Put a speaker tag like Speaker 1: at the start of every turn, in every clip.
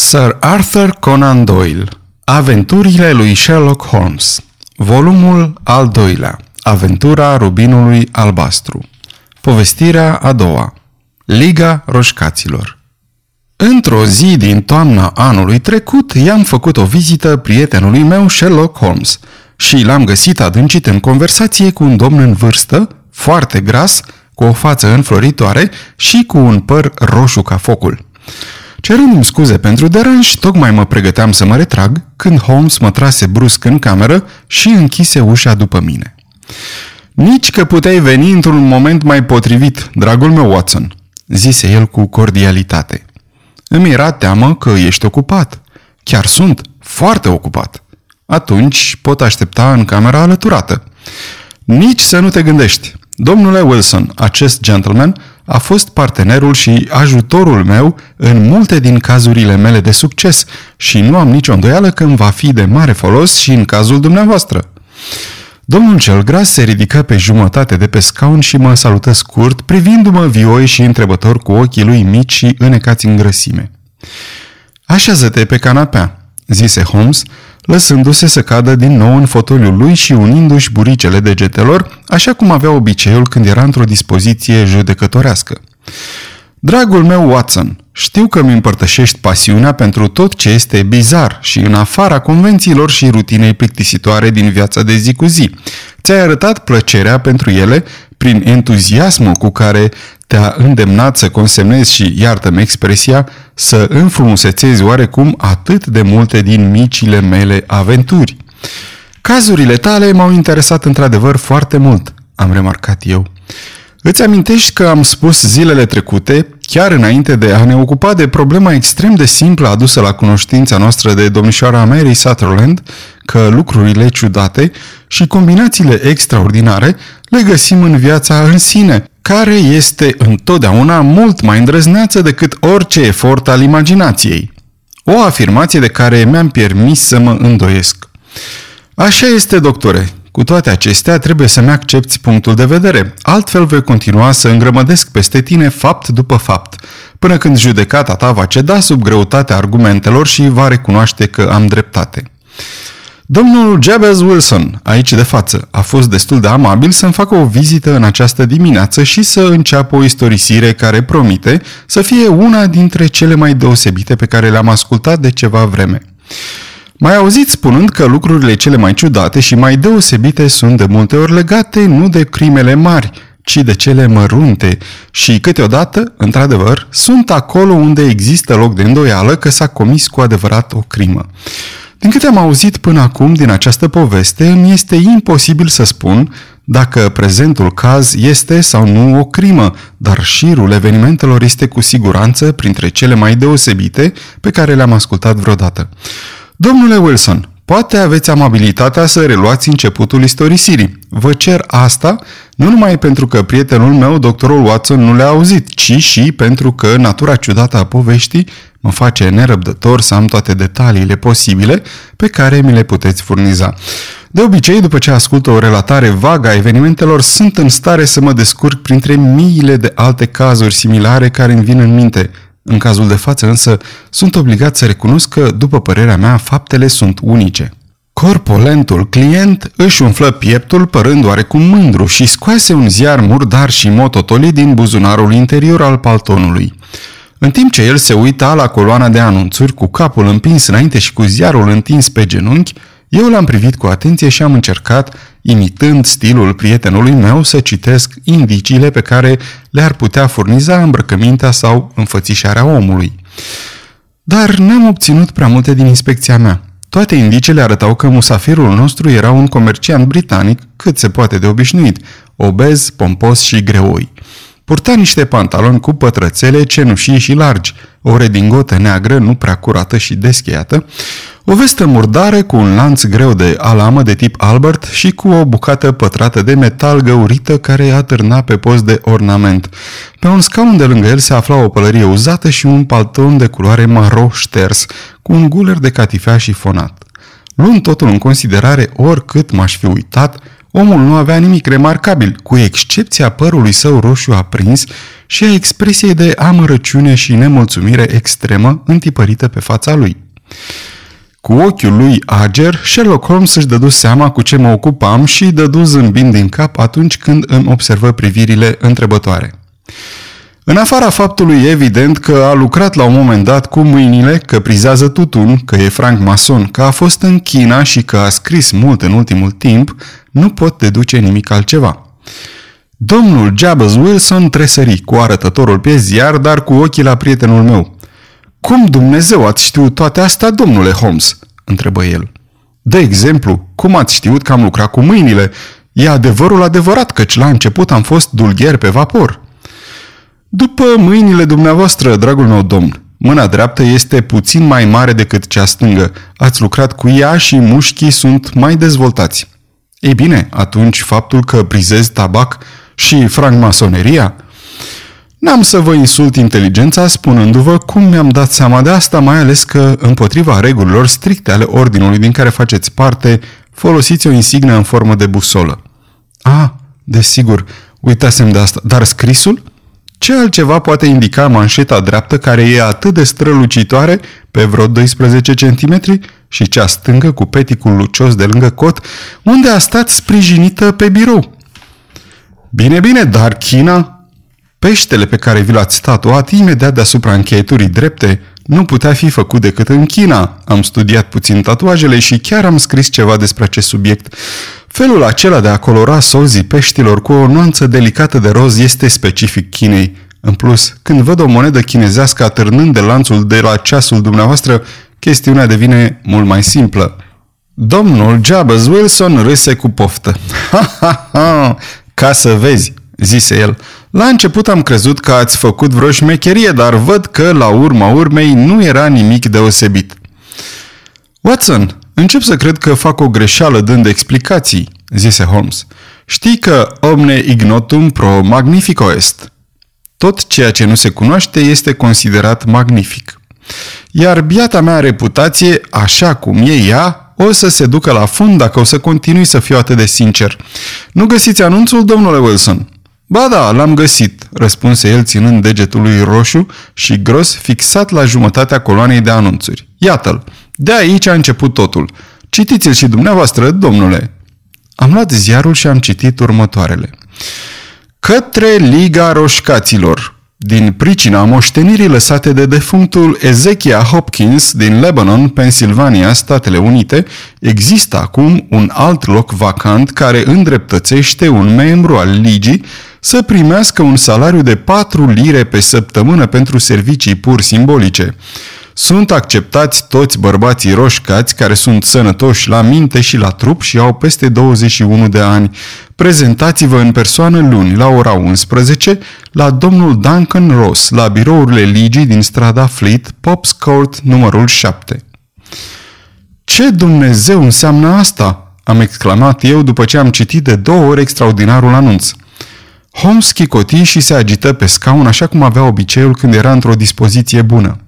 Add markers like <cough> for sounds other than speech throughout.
Speaker 1: Sir Arthur Conan Doyle Aventurile lui Sherlock Holmes Volumul al doilea Aventura rubinului albastru Povestirea a doua Liga roșcaților Într-o zi din toamna anului trecut, i-am făcut o vizită prietenului meu Sherlock Holmes și l-am găsit adâncit în conversație cu un domn în vârstă, foarte gras, cu o față înfloritoare și cu un păr roșu ca focul. Cerându-mi scuze pentru deranj, tocmai mă pregăteam să mă retrag, când Holmes mă trase brusc în cameră și închise ușa după mine. Nici că puteai veni într-un moment mai potrivit, dragul meu Watson, zise el cu cordialitate. Îmi era teamă că ești ocupat. Chiar sunt, foarte ocupat. Atunci pot aștepta în camera alăturată. Nici să nu te gândești. Domnule Wilson, acest gentleman a fost partenerul și ajutorul meu în multe din cazurile mele de succes și nu am nicio îndoială că îmi va fi de mare folos și în cazul dumneavoastră. Domnul cel gras se ridică pe jumătate de pe scaun și mă salută scurt, privindu-mă vioi și întrebător cu ochii lui mici și înecați în grăsime. Așează-te pe canapea, zise Holmes, lăsându-se să cadă din nou în fotoliul lui și unindu-și buricele degetelor, așa cum avea obiceiul când era într-o dispoziție judecătorească. Dragul meu Watson, știu că mi împărtășești pasiunea pentru tot ce este bizar și în afara convențiilor și rutinei plictisitoare din viața de zi cu zi. Ți-ai arătat plăcerea pentru ele prin entuziasmul cu care te-a îndemnat să consemnezi și, iartă-mi expresia, să înfrumusețezi oarecum atât de multe din micile mele aventuri. Cazurile tale m-au interesat într-adevăr foarte mult, am remarcat eu. Îți amintești că am spus zilele trecute, chiar înainte de a ne ocupa de problema extrem de simplă adusă la cunoștința noastră de domnișoara Mary Sutherland, că lucrurile ciudate și combinațiile extraordinare le găsim în viața în sine, care este întotdeauna mult mai îndrăzneață decât orice efort al imaginației. O afirmație de care mi-am permis să mă îndoiesc. Așa este, doctore. Cu toate acestea, trebuie să-mi accepti punctul de vedere, altfel voi continua să îngrămădesc peste tine fapt după fapt, până când judecata ta va ceda sub greutatea argumentelor și va recunoaște că am dreptate. Domnul Jabez Wilson, aici de față, a fost destul de amabil să-mi facă o vizită în această dimineață și să înceapă o istorisire care promite să fie una dintre cele mai deosebite pe care le-am ascultat de ceva vreme. Mai auzit spunând că lucrurile cele mai ciudate și mai deosebite sunt de multe ori legate nu de crimele mari, ci de cele mărunte și câteodată, într-adevăr, sunt acolo unde există loc de îndoială că s-a comis cu adevărat o crimă. Din câte am auzit până acum din această poveste, îmi este imposibil să spun dacă prezentul caz este sau nu o crimă, dar șirul evenimentelor este cu siguranță printre cele mai deosebite pe care le-am ascultat vreodată. Domnule Wilson, poate aveți amabilitatea să reluați începutul istorisirii. Vă cer asta nu numai pentru că prietenul meu, doctorul Watson, nu le-a auzit, ci și pentru că natura ciudată a poveștii mă face nerăbdător să am toate detaliile posibile pe care mi le puteți furniza. De obicei, după ce ascult o relatare vagă a evenimentelor, sunt în stare să mă descurc printre miile de alte cazuri similare care îmi vin în minte. În cazul de față însă, sunt obligat să recunosc că, după părerea mea, faptele sunt unice. Corpolentul client își umflă pieptul părând oarecum mândru și scoase un ziar murdar și mototolit din buzunarul interior al paltonului. În timp ce el se uita la coloana de anunțuri cu capul împins înainte și cu ziarul întins pe genunchi, eu l-am privit cu atenție și am încercat, imitând stilul prietenului meu, să citesc indiciile pe care le-ar putea furniza îmbrăcămintea sau înfățișarea omului. Dar n-am obținut prea multe din inspecția mea. Toate indiciile arătau că musafirul nostru era un comerciant britanic cât se poate de obișnuit, obez, pompos și greoi. Purta niște pantaloni cu pătrățele cenușii și largi, o redingotă neagră nu prea curată și descheiată, o vestă murdară cu un lanț greu de alamă de tip Albert și cu o bucată pătrată de metal găurită care atârna pe post de ornament. Pe un scaun de lângă el se afla o pălărie uzată și un palton de culoare maro șters, cu un guler de catifea și fonat. Luând totul în considerare, oricât m-aș fi uitat, Omul nu avea nimic remarcabil, cu excepția părului său roșu aprins și a expresiei de amărăciune și nemulțumire extremă întipărită pe fața lui. Cu ochiul lui ager, Sherlock Holmes își dădu seama cu ce mă ocupam și dădu zâmbind din cap atunci când îmi observă privirile întrebătoare. În afara faptului evident că a lucrat la un moment dat cu mâinile, că prizează tutun, că e franc mason, că a fost în China și că a scris mult în ultimul timp, nu pot deduce nimic altceva. Domnul Jabez Wilson tresări cu arătătorul pe ziar, dar cu ochii la prietenul meu. Cum Dumnezeu ați știut toate astea, domnule Holmes?" întrebă el. De exemplu, cum ați știut că am lucrat cu mâinile? E adevărul adevărat căci la început am fost dulgher pe vapor." După mâinile dumneavoastră, dragul meu domn, mâna dreaptă este puțin mai mare decât cea stângă. Ați lucrat cu ea și mușchii sunt mai dezvoltați. Ei bine, atunci faptul că prizez tabac și francmasoneria? N-am să vă insult inteligența spunându-vă cum mi-am dat seama de asta, mai ales că, împotriva regulilor stricte ale ordinului din care faceți parte, folosiți o insignă în formă de busolă. Ah, desigur, uitasem de asta, dar scrisul? Ce altceva poate indica manșeta dreaptă care e atât de strălucitoare pe vreo 12 cm și cea stângă cu peticul lucios de lângă cot, unde a stat sprijinită pe birou? Bine, bine, dar China? Peștele pe care vi l-ați statuat imediat deasupra încheieturii drepte nu putea fi făcut decât în China. Am studiat puțin tatuajele și chiar am scris ceva despre acest subiect. Felul acela de a colora solzii peștilor cu o nuanță delicată de roz este specific Chinei. În plus, când văd o monedă chinezească atârnând de lanțul de la ceasul dumneavoastră, chestiunea devine mult mai simplă. Domnul Jabez Wilson râse cu poftă. <laughs> Ha, ha, ha, ca să vezi, zise el. La început am crezut că ați făcut vreo șmecherie, dar văd că, la urma urmei, nu era nimic deosebit. Watson, încep să cred că fac o greșeală dând explicații, zise Holmes. Știi că omne ignotum pro magnifico est. Tot ceea ce nu se cunoaște este considerat magnific. Iar biata mea reputație, așa cum e ea, o să se ducă la fund dacă o să continui să fiu atât de sincer. Nu găsiți anunțul, domnule Wilson? Ba da, l-am găsit, răspunse el ținând degetul lui roșu și gros fixat la jumătatea coloanei de anunțuri. Iată-l! De aici a început totul. Citiți-l și dumneavoastră, domnule. Am luat ziarul și am citit următoarele. Către Liga Roșcaților, din pricina moștenirii lăsate de defunctul Ezechia Hopkins din Lebanon, Pennsylvania, Statele Unite, există acum un alt loc vacant care îndreptățește un membru al ligii să primească un salariu de 4 lire pe săptămână pentru servicii pur simbolice. Sunt acceptați toți bărbații roșcați care sunt sănătoși la minte și la trup și au peste 21 de ani. Prezentați-vă în persoană luni la ora 11 la domnul Duncan Ross la birourile ligii din strada Fleet, Pops Court numărul 7. Ce Dumnezeu înseamnă asta? am exclamat eu după ce am citit de două ori extraordinarul anunț. Holmes chicoti și se agită pe scaun așa cum avea obiceiul când era într-o dispoziție bună.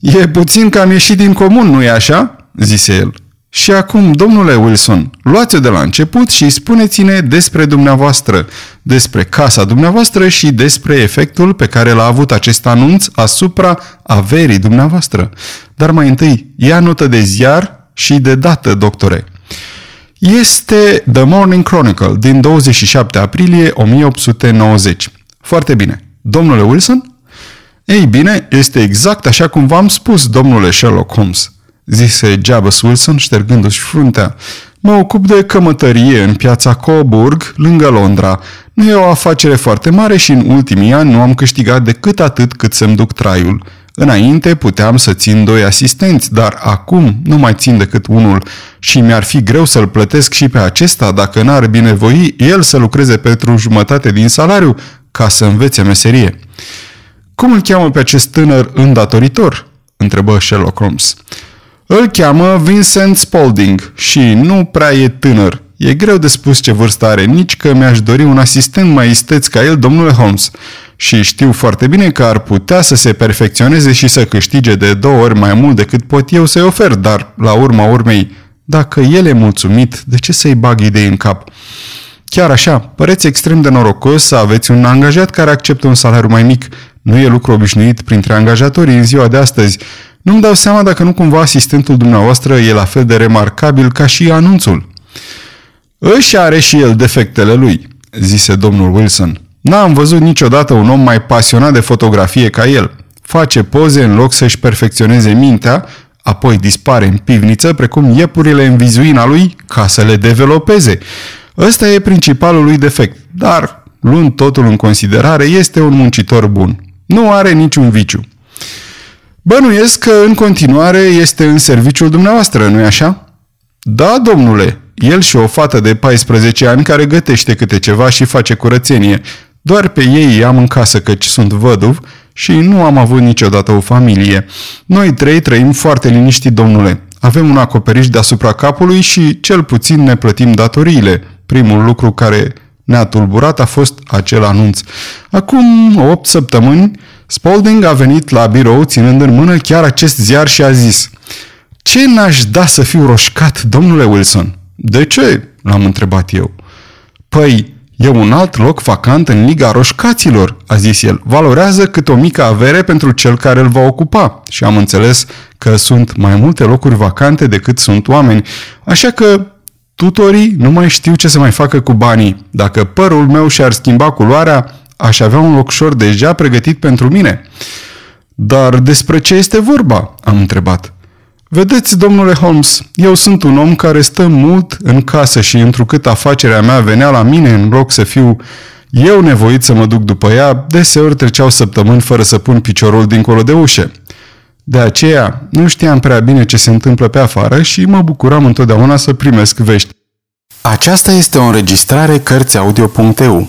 Speaker 1: E puțin că am ieșit din comun, nu-i așa?" zise el. Și acum, domnule Wilson, luați-o de la început și spuneți-ne despre dumneavoastră, despre casa dumneavoastră și despre efectul pe care l-a avut acest anunț asupra averii dumneavoastră. Dar mai întâi, ia notă de ziar și de dată, doctore. Este The Morning Chronicle din 27 aprilie 1890. Foarte bine. Domnule Wilson? Ei bine, este exact așa cum v-am spus, domnule Sherlock Holmes, zise Jabez Wilson ștergându-și fruntea. Mă ocup de cămătărie în piața Coburg, lângă Londra. Nu e o afacere foarte mare și în ultimii ani nu am câștigat decât atât cât să-mi duc traiul. Înainte puteam să țin doi asistenți, dar acum nu mai țin decât unul și mi-ar fi greu să-l plătesc și pe acesta dacă n-ar binevoi el să lucreze pentru jumătate din salariu ca să învețe meserie. Cum îl cheamă pe acest tânăr îndatoritor? întrebă Sherlock Holmes. Îl cheamă Vincent Spalding și nu prea e tânăr. E greu de spus ce vârstă are, nici că mi-aș dori un asistent mai isteț ca el, domnule Holmes. Și știu foarte bine că ar putea să se perfecționeze și să câștige de două ori mai mult decât pot eu să-i ofer, dar, la urma urmei, Dacă el e mulțumit, de ce să-i bag idei în cap? Chiar așa, păreți extrem de norocos să aveți un angajat care acceptă un salariu mai mic. Nu e lucru obișnuit printre angajatorii în ziua de astăzi. Nu-mi dau seama dacă nu cumva asistentul dumneavoastră e la fel de remarcabil ca și anunțul. Își are și el defectele lui, zise domnul Wilson. N-am văzut niciodată un om mai pasionat de fotografie ca el. Face poze în loc să-și perfecționeze mintea, apoi dispare în pivniță precum iepurile în vizuina lui ca să le developeze. Ăsta e principalul lui defect, dar, luând totul în considerare, este un muncitor bun. Nu are niciun viciu. Bănuiesc că în continuare este în serviciul dumneavoastră, nu-i așa? Da, domnule, el și o fată de 14 ani care gătește câte ceva și face curățenie. Doar pe ei am în casă căci sunt văduv și nu am avut niciodată o familie. Noi trei trăim foarte liniștit, domnule. Avem un acoperiș deasupra capului și cel puțin ne plătim datoriile. Primul lucru care ne-a tulburat a fost acel anunț. Acum 8 săptămâni, Spalding a venit la birou ținând în mână chiar acest ziar și a zis Ce n-aș da să fiu roșcat, domnule Wilson?" De ce?" l-am întrebat eu. Păi, e un alt loc vacant în Liga Roșcaților," a zis el. Valorează cât o mică avere pentru cel care îl va ocupa. Și am înțeles că sunt mai multe locuri vacante decât sunt oameni, așa că tutorii nu mai știu ce să mai facă cu banii. Dacă părul meu și-ar schimba culoarea, aș avea un locșor deja pregătit pentru mine. Dar despre ce este vorba? am întrebat. Vedeți, domnule Holmes, eu sunt un om care stă mult în casă și întrucât afacerea mea venea la mine în loc să fiu eu nevoit să mă duc după ea, deseori treceau săptămâni fără să pun piciorul dincolo de ușe. De aceea, nu știam prea bine ce se întâmplă pe afară și mă bucuram întotdeauna să primesc vești.
Speaker 2: Aceasta este o înregistrare Cărțiaudio.eu.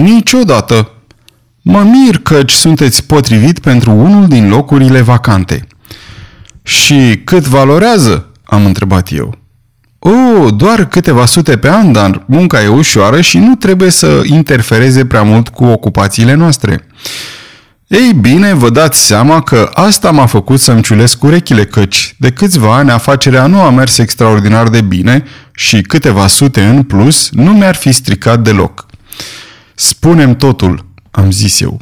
Speaker 1: Niciodată. Mă mir căci sunteți potrivit pentru unul din locurile vacante. Și cât valorează? Am întrebat eu. O, doar câteva sute pe an, dar munca e ușoară și nu trebuie să interfereze prea mult cu ocupațiile noastre. Ei bine, vă dați seama că asta m-a făcut să-mi ciulesc urechile, căci de câțiva ani afacerea nu a mers extraordinar de bine și câteva sute în plus nu mi-ar fi stricat deloc. Spunem totul, am zis eu.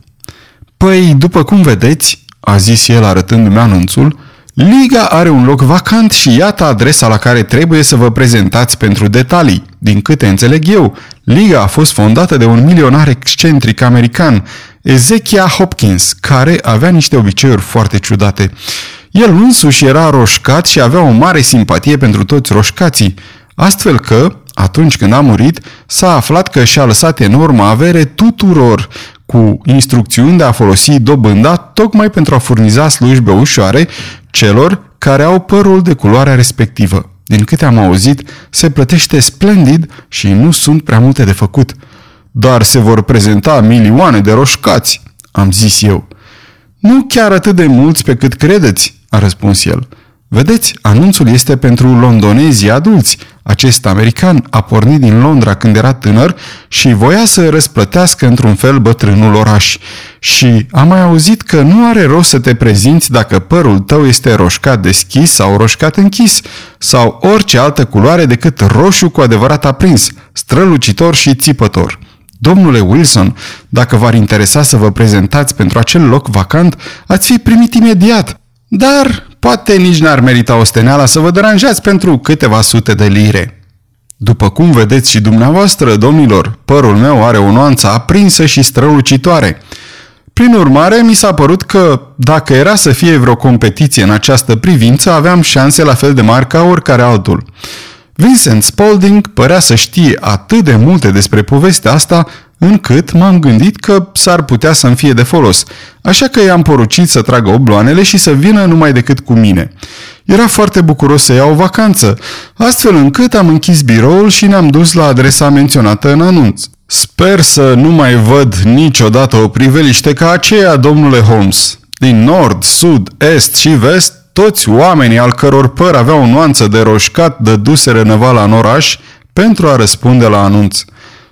Speaker 1: Păi, după cum vedeți, a zis el arătându-mi anunțul, Liga are un loc vacant și iată adresa la care trebuie să vă prezentați pentru detalii. Din câte înțeleg eu, Liga a fost fondată de un milionar excentric american, Ezekiel Hopkins, care avea niște obiceiuri foarte ciudate. El însuși era roșcat și avea o mare simpatie pentru toți roșcații, astfel că, atunci când a murit, s-a aflat că și-a lăsat enormă avere tuturor, cu instrucțiuni de a folosi dobânda tocmai pentru a furniza slujbe ușoare celor care au părul de culoarea respectivă. Din câte am auzit, se plătește splendid și nu sunt prea multe de făcut. Dar se vor prezenta milioane de roșcați, am zis eu. Nu chiar atât de mulți pe cât credeți, a răspuns el. Vedeți, anunțul este pentru londonezii adulți. Acest american a pornit din Londra când era tânăr și voia să răsplătească într-un fel bătrânul oraș. Și am mai auzit că nu are rost să te prezinți dacă părul tău este roșcat deschis sau roșcat închis, sau orice altă culoare decât roșu cu adevărat aprins, strălucitor și țipător. Domnule Wilson, dacă v-ar interesa să vă prezentați pentru acel loc vacant, ați fi primit imediat. Dar poate nici n-ar merita osteneala să vă deranjați pentru câteva sute de lire. După cum vedeți și dumneavoastră, domnilor, părul meu are o nuanță aprinsă și strălucitoare. Prin urmare, mi s-a părut că, dacă era să fie vreo competiție în această privință, aveam șanse la fel de mari ca oricare altul. Vincent Spalding părea să știe atât de multe despre povestea asta, încât m-am gândit că s-ar putea să-mi fie de folos, așa că i-am porucit să tragă obloanele și să vină numai decât cu mine. Era foarte bucuros să iau o vacanță, astfel încât am închis biroul și ne-am dus la adresa menționată în anunț. Sper să nu mai văd niciodată o priveliște ca aceea, domnule Holmes. Din nord, sud, est și vest, toți oamenii al căror păr avea o nuanță de roșcat dăduseră năvala în oraș pentru a răspunde la anunț.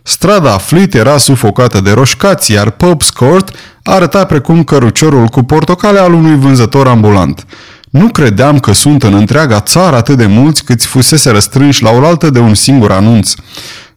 Speaker 1: Strada Fleet era sufocată de roșcați, iar Pope's Court arăta precum căruciorul cu portocale al unui vânzător ambulant. Nu credeam că sunt în întreaga țară atât de mulți câți fusese răstrânși la oaltă de un singur anunț.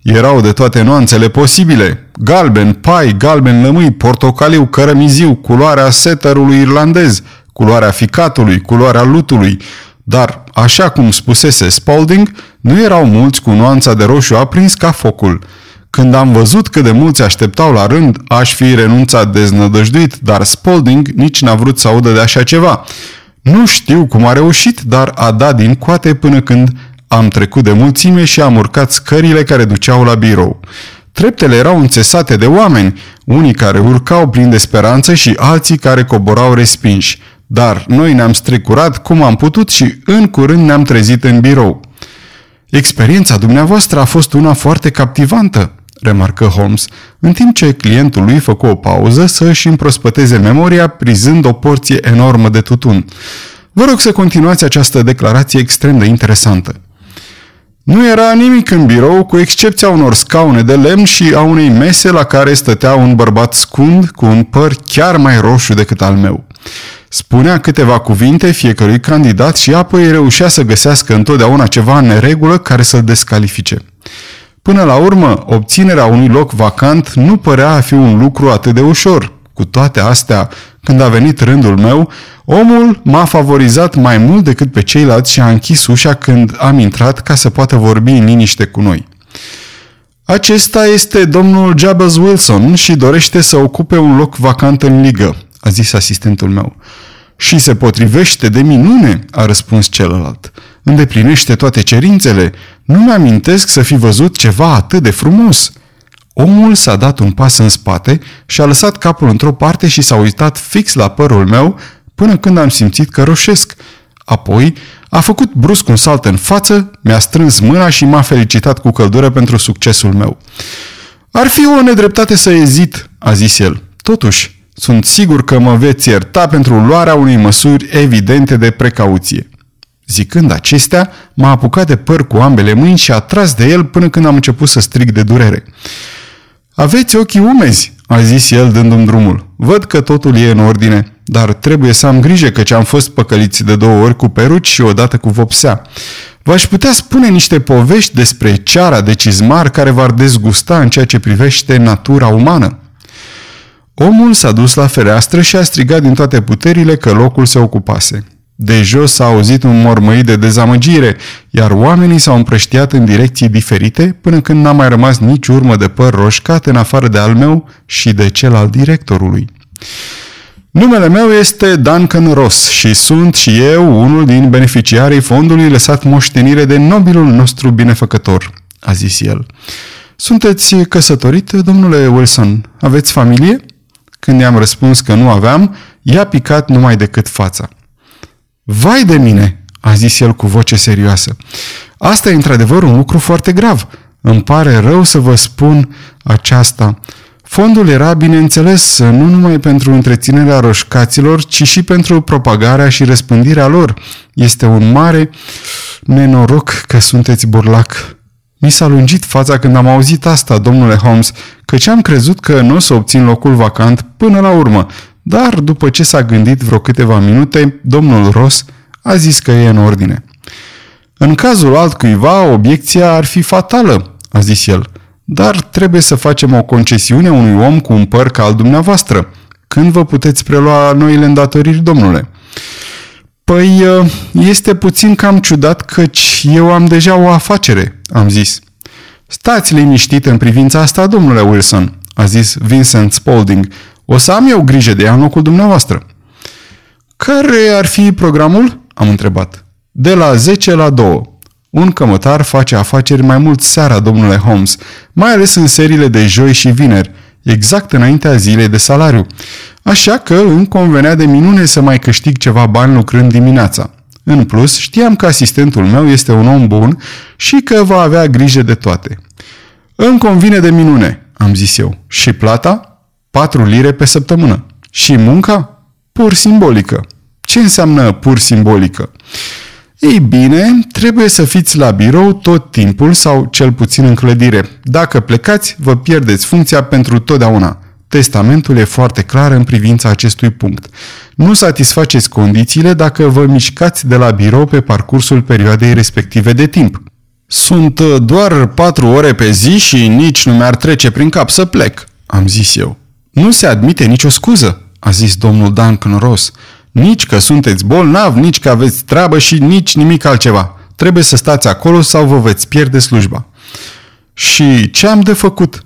Speaker 1: Erau de toate nuanțele posibile. Galben, pai, galben lămâi, portocaliu, cărămiziu, culoarea setterului irlandez, culoarea ficatului, culoarea lutului, dar, așa cum spusese Spalding, nu erau mulți cu nuanța de roșu aprins ca focul. Când am văzut cât de mulți așteptau la rând, aș fi renunțat deznădăjduit, dar Spalding nici n-a vrut să audă de așa ceva. Nu știu cum a reușit, dar a dat din coate până când am trecut de mulțime și am urcat scările care duceau la birou. Treptele erau înțesate de oameni, unii care urcau plini de speranță și alții care coborau respinși. Dar noi ne-am strecurat cum am putut și în curând ne-am trezit în birou. Experiența dumneavoastră a fost una foarte captivantă, remarcă Holmes, în timp ce clientul lui făcu o pauză să își împrospăteze memoria prizând o porție enormă de tutun. Vă rog să continuați această declarație extrem de interesantă. Nu era nimic în birou, cu excepția unor scaune de lemn și a unei mese la care stătea un bărbat scund cu un păr chiar mai roșu decât al meu. Spunea câteva cuvinte fiecărui candidat și apoi reușea să găsească întotdeauna ceva în neregulă care să-l descalifice. Până la urmă, obținerea unui loc vacant nu părea a fi un lucru atât de ușor. Cu toate astea, când a venit rândul meu, omul m-a favorizat mai mult decât pe ceilalți și a închis ușa când am intrat ca să poată vorbi în liniște cu noi. Acesta este domnul Jabez Wilson și dorește să ocupe un loc vacant în ligă, a zis asistentul meu. Și se potrivește de minune, a răspuns celălalt. Îndeplinește toate cerințele. Nu mi-amintesc să fi văzut ceva atât de frumos. Omul s-a dat un pas în spate și a lăsat capul într-o parte și s-a uitat fix la părul meu până când am simțit că roșesc. Apoi a făcut brusc un salt în față, mi-a strâns mâna și m-a felicitat cu căldură pentru succesul meu. Ar fi o nedreptate să ezit, a zis el. Totuși, sunt sigur că mă veți ierta pentru luarea unei măsuri evidente de precauție. Zicând acestea, m-a apucat de păr cu ambele mâini și a tras de el până când am început să strig de durere. Aveți ochii umezi, a zis el dându-mi drumul. Văd că totul e în ordine, dar trebuie să am grijă căci am fost păcăliți de două ori cu peruci și odată cu vopsea. V-aș putea spune niște povești despre ceara de cizmar care v-ar dezgusta în ceea ce privește natura umană. Omul s-a dus la fereastră și a strigat din toate puterile că locul se ocupase. De jos s-a auzit un mormăit de dezamăgire, iar oamenii s-au împrăștiat în direcții diferite până când n-a mai rămas nici urmă de păr roșcat în afară de al meu și de cel al directorului. Numele meu este Duncan Ross și sunt și eu unul din beneficiarii fondului lăsat moștenire de nobilul nostru binefăcător, a zis el. Sunteți căsătorit, domnule Wilson? Aveți familie? Când i-am răspuns că nu aveam, i-a picat numai decât fața. Vai de mine, a zis el cu voce serioasă. Asta e într-adevăr un lucru foarte grav. Îmi pare rău să vă spun aceasta. Fondul era, bineînțeles, nu numai pentru întreținerea roșcaților, ci și pentru propagarea și răspândirea lor. Este un mare nenoroc că sunteți burlac. Mi s-a lungit fața când am auzit asta, domnule Holmes, căci am crezut că nu o să obțin locul vacant până la urmă, dar după ce s-a gândit vreo câteva minute, domnul Ross a zis că e în ordine. În cazul altcuiva, obiecția ar fi fatală, a zis el, dar trebuie să facem o concesiune unui om cu un păr ca al dumneavoastră. Când vă puteți prelua noile îndatoriri, domnule? Păi, este puțin cam ciudat căci eu am deja o afacere, am zis. Stați liniștit în privința asta, domnule Wilson, a zis Vincent Spaulding, O să am eu grijă de ea în locul dumneavoastră. Care ar fi programul? Am întrebat. De la 10 la 2. Un cămătar face afaceri mai mult seara, domnule Holmes, mai ales în seriile de joi și vineri, exact înaintea zilei de salariu. Așa că îmi convenea de minune să mai câștig ceva bani lucrând dimineața. În plus, știam că asistentul meu este un om bun și că va avea grijă de toate. Îmi convine de minune, am zis eu. Și plata? Patru lire pe săptămână. Și munca? Pur simbolică. Ce înseamnă pur simbolică? Ei bine, trebuie să fiți la birou tot timpul sau cel puțin în clădire. Dacă plecați, vă pierdeți funcția pentru totdeauna. Testamentul e foarte clar în privința acestui punct. Nu satisfaceți condițiile dacă vă mișcați de la birou pe parcursul perioadei respective de timp. Sunt uh, doar patru ore pe zi și nici nu mi-ar trece prin cap să plec, am zis eu. Nu se admite nicio scuză, a zis domnul Duncan Ross. Nici că sunteți bolnav, nici că aveți treabă și nici nimic altceva. Trebuie să stați acolo sau vă veți pierde slujba. Și ce am de făcut?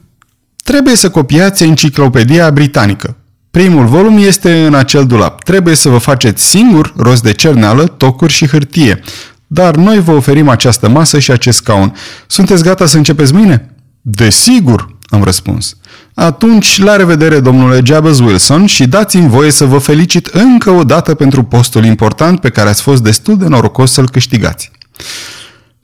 Speaker 1: Trebuie să copiați enciclopedia britanică. Primul volum este în acel dulap. Trebuie să vă faceți singur rost de cerneală, tocuri și hârtie. Dar noi vă oferim această masă și acest scaun. Sunteți gata să începeți mâine? Desigur, am răspuns. Atunci, la revedere, domnule Jabez Wilson, și dați-mi voie să vă felicit încă o dată pentru postul important pe care ați fost destul de norocos să-l câștigați.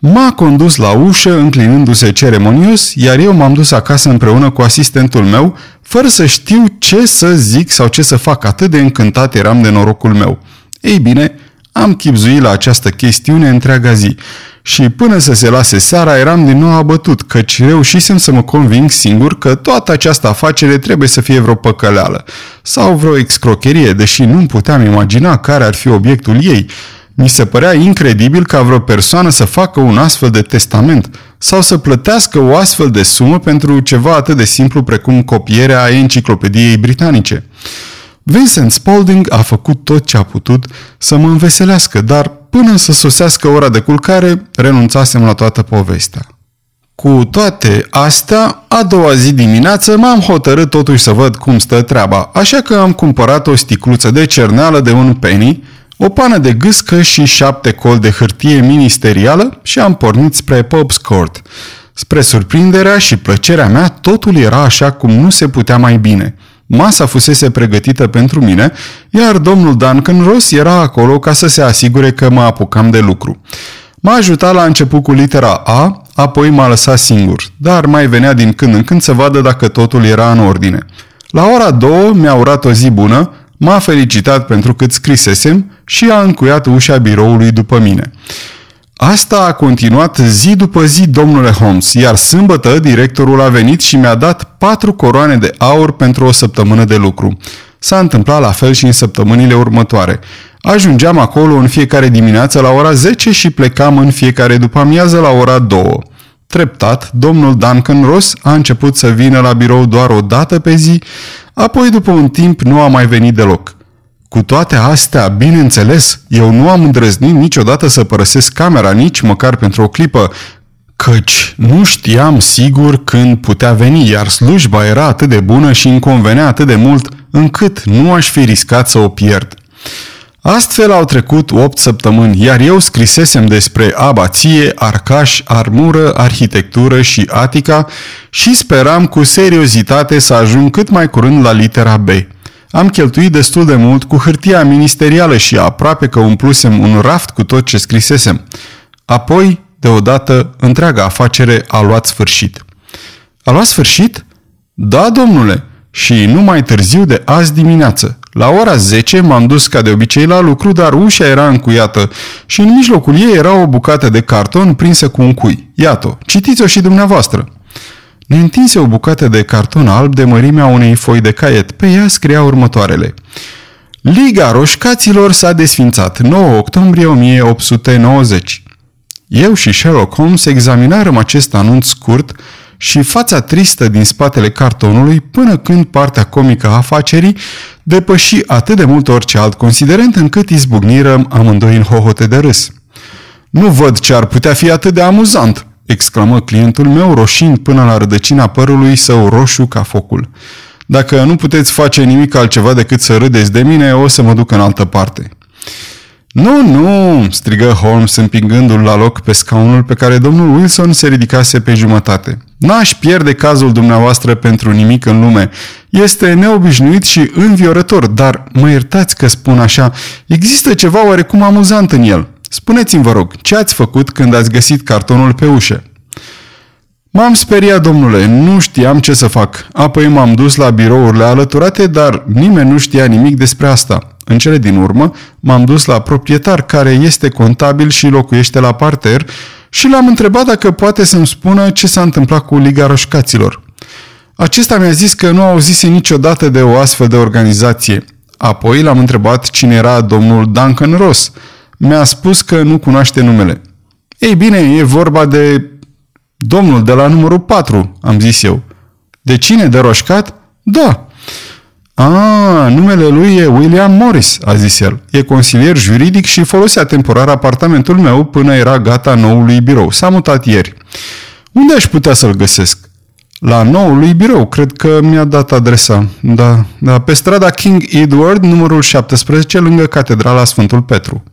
Speaker 1: M-a condus la ușă, înclinându-se ceremonios, iar eu m-am dus acasă împreună cu asistentul meu, fără să știu ce să zic sau ce să fac, atât de încântat eram de norocul meu. Ei bine, am chipzuit la această chestiune întreaga zi și până să se lase seara eram din nou abătut, căci reușisem să mă conving singur că toată această afacere trebuie să fie vreo păcăleală sau vreo excrocherie, deși nu puteam imagina care ar fi obiectul ei. Mi se părea incredibil ca vreo persoană să facă un astfel de testament sau să plătească o astfel de sumă pentru ceva atât de simplu precum copierea enciclopediei britanice. Vincent Spalding a făcut tot ce a putut să mă înveselească, dar până să sosească ora de culcare, renunțasem la toată povestea. Cu toate astea, a doua zi dimineață m-am hotărât totuși să văd cum stă treaba, așa că am cumpărat o sticluță de cerneală de un penny, o pană de gâscă și șapte col de hârtie ministerială și am pornit spre Pope's Court. Spre surprinderea și plăcerea mea, totul era așa cum nu se putea mai bine – Masa fusese pregătită pentru mine, iar domnul Duncan Ross era acolo ca să se asigure că mă apucam de lucru. M-a ajutat la început cu litera A, apoi m-a lăsat singur, dar mai venea din când în când să vadă dacă totul era în ordine. La ora două mi-a urat o zi bună, m-a felicitat pentru cât scrisesem și a încuiat ușa biroului după mine. Asta a continuat zi după zi, domnule Holmes, iar sâmbătă directorul a venit și mi-a dat patru coroane de aur pentru o săptămână de lucru. S-a întâmplat la fel și în săptămânile următoare. Ajungeam acolo în fiecare dimineață la ora 10 și plecam în fiecare după amiază la ora 2. Treptat, domnul Duncan Ross a început să vină la birou doar o dată pe zi, apoi după un timp nu a mai venit deloc. Cu toate astea, bineînțeles, eu nu am îndrăznit niciodată să părăsesc camera, nici măcar pentru o clipă, căci nu știam sigur când putea veni, iar slujba era atât de bună și îmi convenea atât de mult, încât nu aș fi riscat să o pierd. Astfel au trecut opt săptămâni, iar eu scrisesem despre abație, arcaș, armură, arhitectură și atica și speram cu seriozitate să ajung cât mai curând la litera B. Am cheltuit destul de mult cu hârtia ministerială și aproape că umplusem un raft cu tot ce scrisesem. Apoi, deodată, întreaga afacere a luat sfârșit. A luat sfârșit? Da, domnule, și nu mai târziu de azi dimineață. La ora 10 m-am dus ca de obicei la lucru, dar ușa era încuiată și în mijlocul ei era o bucată de carton prinsă cu un cui. Iată, citiți-o și dumneavoastră. Ne întinse o bucată de carton alb de mărimea unei foi de caiet. Pe ea scria următoarele. Liga Roșcaților s-a desfințat 9 octombrie 1890. Eu și Sherlock Holmes examinarăm acest anunț scurt și fața tristă din spatele cartonului până când partea comică a afacerii depăși atât de mult orice alt considerent încât izbucnirăm amândoi în hohote de râs. Nu văd ce ar putea fi atât de amuzant, exclamă clientul meu roșind până la rădăcina părului său roșu ca focul. Dacă nu puteți face nimic altceva decât să râdeți de mine, o să mă duc în altă parte. Nu, nu, strigă Holmes împingându-l la loc pe scaunul pe care domnul Wilson se ridicase pe jumătate. N-aș pierde cazul dumneavoastră pentru nimic în lume. Este neobișnuit și înviorător, dar mă iertați că spun așa, există ceva oarecum amuzant în el. Spuneți-mi, vă rog, ce ați făcut când ați găsit cartonul pe ușă? M-am speriat, domnule, nu știam ce să fac. Apoi m-am dus la birourile alăturate, dar nimeni nu știa nimic despre asta. În cele din urmă, m-am dus la proprietar care este contabil și locuiește la parter și l-am întrebat dacă poate să-mi spună ce s-a întâmplat cu Liga Roșcaților. Acesta mi-a zis că nu auzise niciodată de o astfel de organizație. Apoi l-am întrebat cine era domnul Duncan Ross. Mi-a spus că nu cunoaște numele. Ei bine, e vorba de domnul de la numărul 4, am zis eu. De cine? De roșcat? Da. A, numele lui e William Morris, a zis el. E consilier juridic și folosea temporar apartamentul meu până era gata noului birou. S-a mutat ieri. Unde aș putea să-l găsesc? La noului birou, cred că mi-a dat adresa. Da, da, pe strada King Edward, numărul 17, lângă Catedrala Sfântul Petru.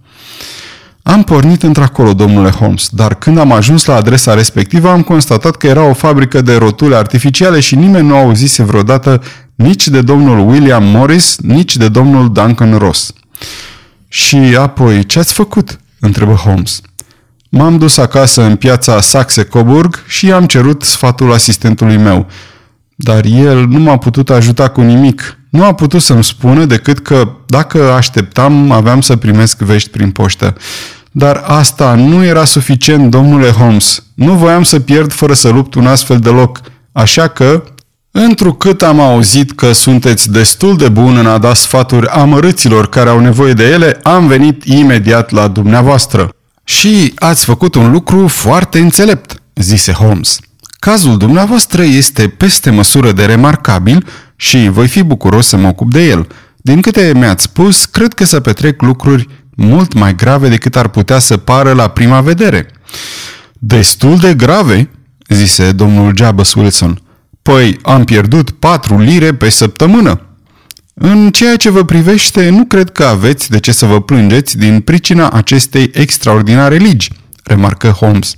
Speaker 1: Am pornit într-acolo, domnule Holmes, dar când am ajuns la adresa respectivă am constatat că era o fabrică de rotule artificiale și nimeni nu auzise vreodată nici de domnul William Morris, nici de domnul Duncan Ross. Și apoi, ce ați făcut? întrebă Holmes. M-am dus acasă în piața Saxe-Coburg și am cerut sfatul asistentului meu. Dar el nu m-a putut ajuta cu nimic. Nu a putut să-mi spună decât că dacă așteptam, aveam să primesc vești prin poștă. Dar asta nu era suficient, domnule Holmes. Nu voiam să pierd fără să lupt un astfel de loc. Așa că, Întrucât am auzit că sunteți destul de bun în a da sfaturi amărâților care au nevoie de ele, am venit imediat la dumneavoastră. Și ați făcut un lucru foarte înțelept, zise Holmes. Cazul dumneavoastră este peste măsură de remarcabil și voi fi bucuros să mă ocup de el. Din câte mi-ați spus, cred că să petrec lucruri mult mai grave decât ar putea să pară la prima vedere. Destul de grave, zise domnul Jabez Wilson. Păi, am pierdut patru lire pe săptămână. În ceea ce vă privește, nu cred că aveți de ce să vă plângeți din pricina acestei extraordinare legi, remarcă Holmes.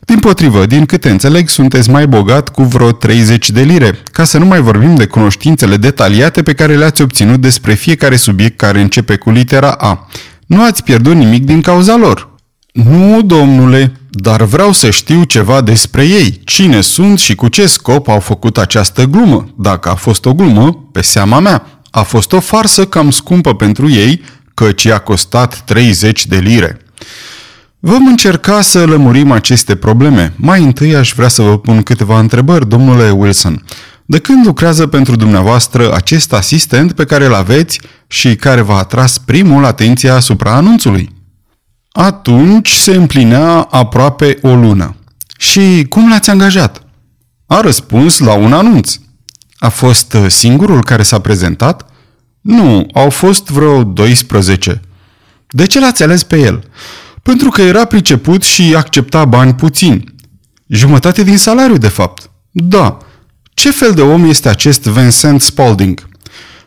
Speaker 1: Din potrivă, din câte înțeleg, sunteți mai bogat cu vreo 30 de lire, ca să nu mai vorbim de cunoștințele detaliate pe care le-ați obținut despre fiecare subiect care începe cu litera A. Nu ați pierdut nimic din cauza lor. Nu, domnule, dar vreau să știu ceva despre ei. Cine sunt și cu ce scop au făcut această glumă? Dacă a fost o glumă, pe seama mea. A fost o farsă cam scumpă pentru ei, căci i-a costat 30 de lire. Vom încerca să lămurim aceste probleme. Mai întâi aș vrea să vă pun câteva întrebări, domnule Wilson. De când lucrează pentru dumneavoastră acest asistent pe care îl aveți și care v-a atras primul atenția asupra anunțului? Atunci se împlinea aproape o lună. Și cum l-ați angajat? A răspuns la un anunț. A fost singurul care s-a prezentat? Nu, au fost vreo 12. De ce l-ați ales pe el? Pentru că era priceput și accepta bani puțini. Jumătate din salariu, de fapt. Da. Ce fel de om este acest Vincent Spalding?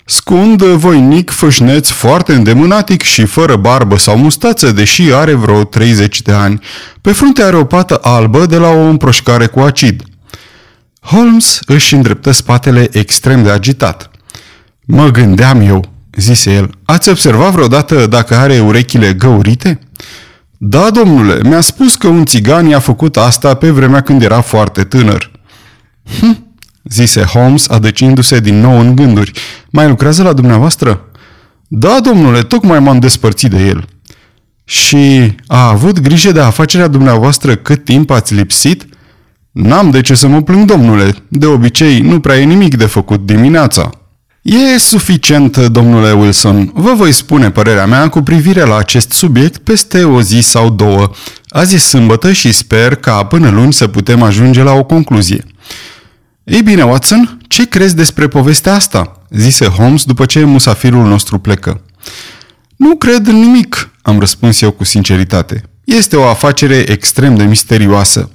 Speaker 1: Scund, voinic, fâșneț, foarte îndemânatic și fără barbă sau mustață, deși are vreo 30 de ani. Pe frunte are o pată albă de la o împroșcare cu acid. Holmes își îndreptă spatele extrem de agitat. Mă gândeam eu, zise el, ați observat vreodată dacă are urechile găurite? Da, domnule, mi-a spus că un țigan i-a făcut asta pe vremea când era foarte tânăr. Hm, zise Holmes, adăcindu-se din nou în gânduri. Mai lucrează la dumneavoastră? Da, domnule, tocmai m-am despărțit de el. Și a avut grijă de afacerea dumneavoastră cât timp ați lipsit? N-am de ce să mă plâng, domnule. De obicei, nu prea e nimic de făcut dimineața. E suficient, domnule Wilson. Vă voi spune părerea mea cu privire la acest subiect peste o zi sau două. Azi e sâmbătă și sper ca până luni să putem ajunge la o concluzie. Ei bine, Watson, ce crezi despre povestea asta?" zise Holmes după ce musafirul nostru plecă. Nu cred în nimic," am răspuns eu cu sinceritate. Este o afacere extrem de misterioasă.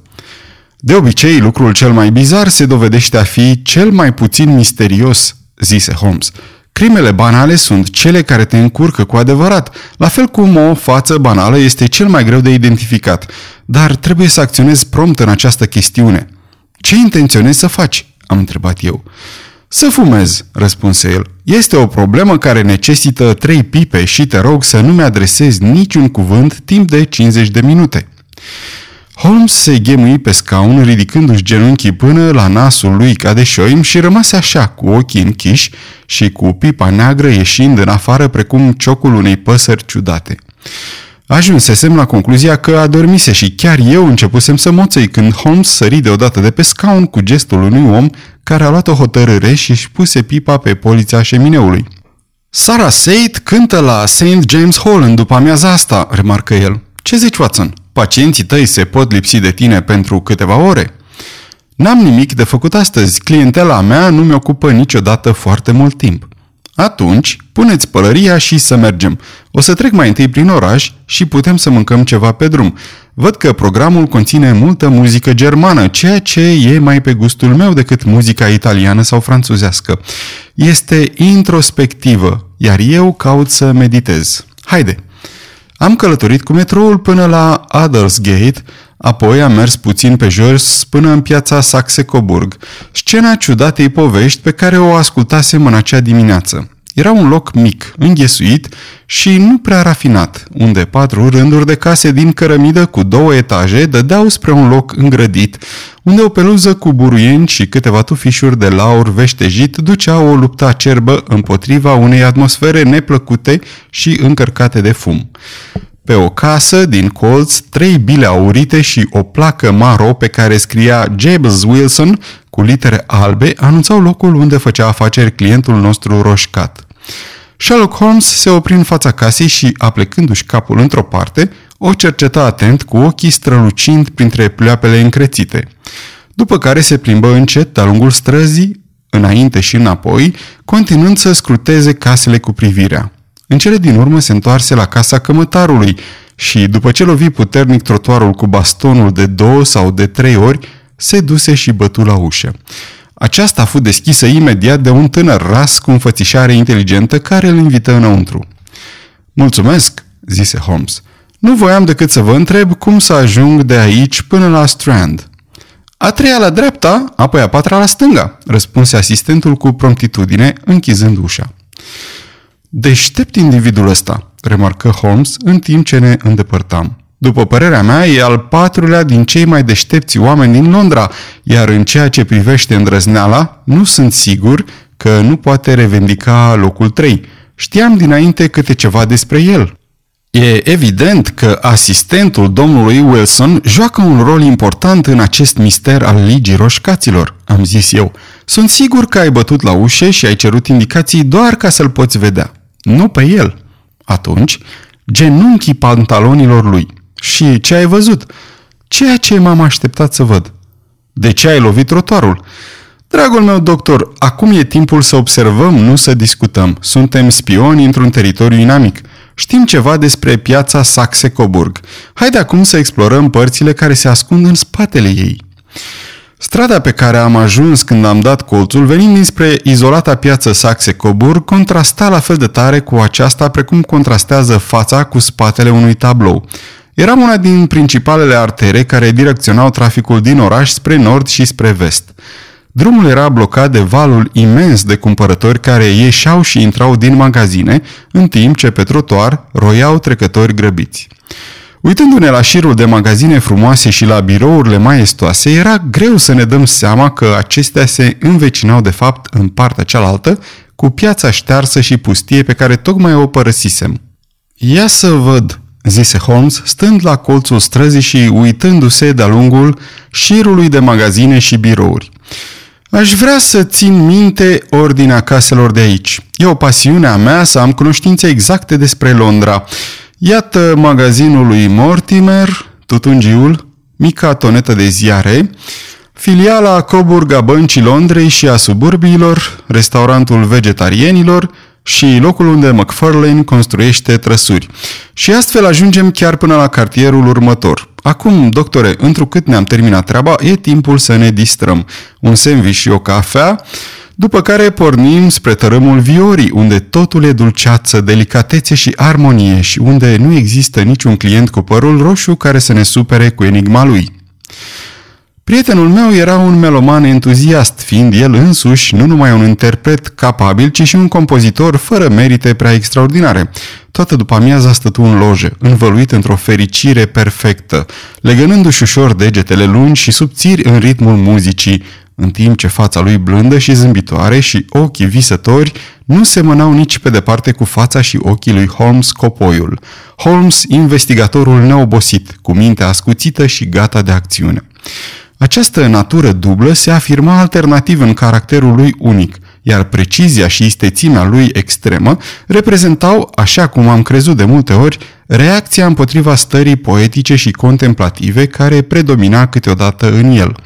Speaker 1: De obicei, lucrul cel mai bizar se dovedește a fi cel mai puțin misterios, zise Holmes. Crimele banale sunt cele care te încurcă cu adevărat, la fel cum o față banală este cel mai greu de identificat. Dar trebuie să acționezi prompt în această chestiune. Ce intenționezi să faci? am întrebat eu. Să fumez, răspunse el. Este o problemă care necesită trei pipe și te rog să nu-mi adresezi niciun cuvânt timp de 50 de minute. Holmes se ghemui pe scaun, ridicându-și genunchii până la nasul lui ca de șoim și rămase așa, cu ochii închiși și cu pipa neagră ieșind în afară precum ciocul unei păsări ciudate. Ajunsesem la concluzia că adormise și chiar eu începusem să moțăi când Holmes sări deodată de pe scaun cu gestul unui om care a luat o hotărâre și își puse pipa pe polița șemineului. Sarah Sate cântă la St. James Hall în după amiaza asta, remarcă el. Ce zici, Watson? Pacienții tăi se pot lipsi de tine pentru câteva ore? N-am nimic de făcut astăzi. Clientela mea nu mi ocupă niciodată foarte mult timp. Atunci, puneți pălăria și să mergem. O să trec mai întâi prin oraș și putem să mâncăm ceva pe drum. Văd că programul conține multă muzică germană, ceea ce e mai pe gustul meu decât muzica italiană sau franțuzească. Este introspectivă, iar eu caut să meditez. Haide! Am călătorit cu metroul până la Adelsgate, apoi am mers puțin pe jos până în piața Saxe-Coburg, scena ciudatei povești pe care o ascultasem în acea dimineață. Era un loc mic, înghesuit și nu prea rafinat, unde patru rânduri de case din cărămidă cu două etaje dădeau spre un loc îngrădit, unde o peluză cu buruieni și câteva tufișuri de laur veștejit ducea o luptă acerbă împotriva unei atmosfere neplăcute și încărcate de fum. Pe o casă din colț, trei bile aurite și o placă maro pe care scria James Wilson cu litere albe anunțau locul unde făcea afaceri clientul nostru roșcat. Sherlock Holmes se opri în fața casei și, aplecându-și capul într-o parte, o cerceta atent cu ochii strălucind printre pleoapele încrețite. După care se plimbă încet de-a lungul străzii, înainte și înapoi, continuând să scruteze casele cu privirea. În cele din urmă se întoarse la casa cămătarului și, după ce lovi puternic trotuarul cu bastonul de două sau de trei ori, se duse și bătu la ușă. Aceasta a fost deschisă imediat de un tânăr ras cu înfățișare inteligentă care îl invită înăuntru. Mulțumesc, zise Holmes. Nu voiam decât să vă întreb cum să ajung de aici până la Strand. A treia la dreapta, apoi a patra la stânga, răspunse asistentul cu promptitudine, închizând ușa. Deștept individul ăsta, remarcă Holmes în timp ce ne îndepărtam. După părerea mea, e al patrulea din cei mai deștepți oameni din Londra, iar în ceea ce privește îndrăzneala, nu sunt sigur că nu poate revendica locul 3. Știam dinainte câte ceva despre el. E evident că asistentul domnului Wilson joacă un rol important în acest mister al ligii roșcaților, am zis eu. Sunt sigur că ai bătut la ușe și ai cerut indicații doar ca să-l poți vedea. Nu pe el. Atunci, genunchii pantalonilor lui – și ce ai văzut? Ceea ce m-am așteptat să văd. De ce ai lovit trotuarul? Dragul meu doctor, acum e timpul să observăm, nu să discutăm. Suntem spioni într-un teritoriu inamic. Știm ceva despre piața Saxe-Coburg. Haide acum să explorăm părțile care se ascund în spatele ei. Strada pe care am ajuns când am dat colțul, venind dinspre izolata piață Saxe-Coburg, contrasta la fel de tare cu aceasta precum contrastează fața cu spatele unui tablou. Era una din principalele artere care direcționau traficul din oraș spre nord și spre vest. Drumul era blocat de valul imens de cumpărători care ieșeau și intrau din magazine, în timp ce pe trotuar roiau trecători grăbiți. Uitându-ne la șirul de magazine frumoase și la birourile maestoase, era greu să ne dăm seama că acestea se învecinau de fapt în partea cealaltă cu piața ștearsă și pustie pe care tocmai o părăsisem. Ia să văd, zise Holmes, stând la colțul străzii și uitându-se de-a lungul șirului de magazine și birouri. Aș vrea să țin minte ordinea caselor de aici. E o pasiune a mea să am cunoștințe exacte despre Londra. Iată magazinul lui Mortimer, tutungiul, mica tonetă de ziare, filiala Coburg a Băncii Londrei și a suburbiilor, restaurantul vegetarienilor, și locul unde McFarlane construiește trăsuri. Și astfel ajungem chiar până la cartierul următor. Acum, doctore, întrucât ne-am terminat treaba, e timpul să ne distrăm. Un sandwich și o cafea, după care pornim spre tărâmul Viorii, unde totul e dulceață, delicatețe și armonie și unde nu există niciun client cu părul roșu care să ne supere cu enigma lui. Prietenul meu era un meloman entuziast, fiind el însuși nu numai un interpret capabil, ci și un compozitor fără merite prea extraordinare. Toată după amiaza stătu în loje, învăluit într-o fericire perfectă, legănându-și ușor degetele lungi și subțiri în ritmul muzicii, în timp ce fața lui blândă și zâmbitoare și ochii visători nu semănau nici pe departe cu fața și ochii lui Holmes copoiul. Holmes, investigatorul neobosit, cu mintea ascuțită și gata de acțiune. Această natură dublă se afirma alternativ în caracterul lui unic, iar precizia și istețimea lui extremă reprezentau, așa cum am crezut de multe ori, reacția împotriva stării poetice și contemplative care predomina câteodată în el.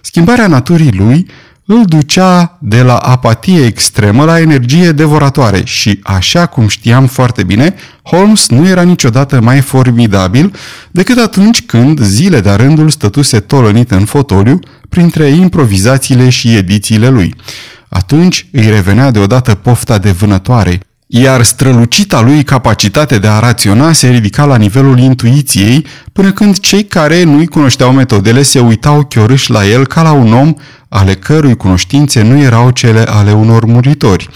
Speaker 1: Schimbarea naturii lui îl ducea de la apatie extremă la energie devoratoare și, așa cum știam foarte bine, Holmes nu era niciodată mai formidabil decât atunci când, zile de rândul, stătuse tolănit în fotoliu printre improvizațiile și edițiile lui. Atunci îi revenea deodată pofta de vânătoare, iar strălucita lui capacitate de a raționa se ridica la nivelul intuiției, până când cei care nu-i cunoșteau metodele se uitau chiorâși la el ca la un om ale cărui cunoștințe nu erau cele ale unor muritori.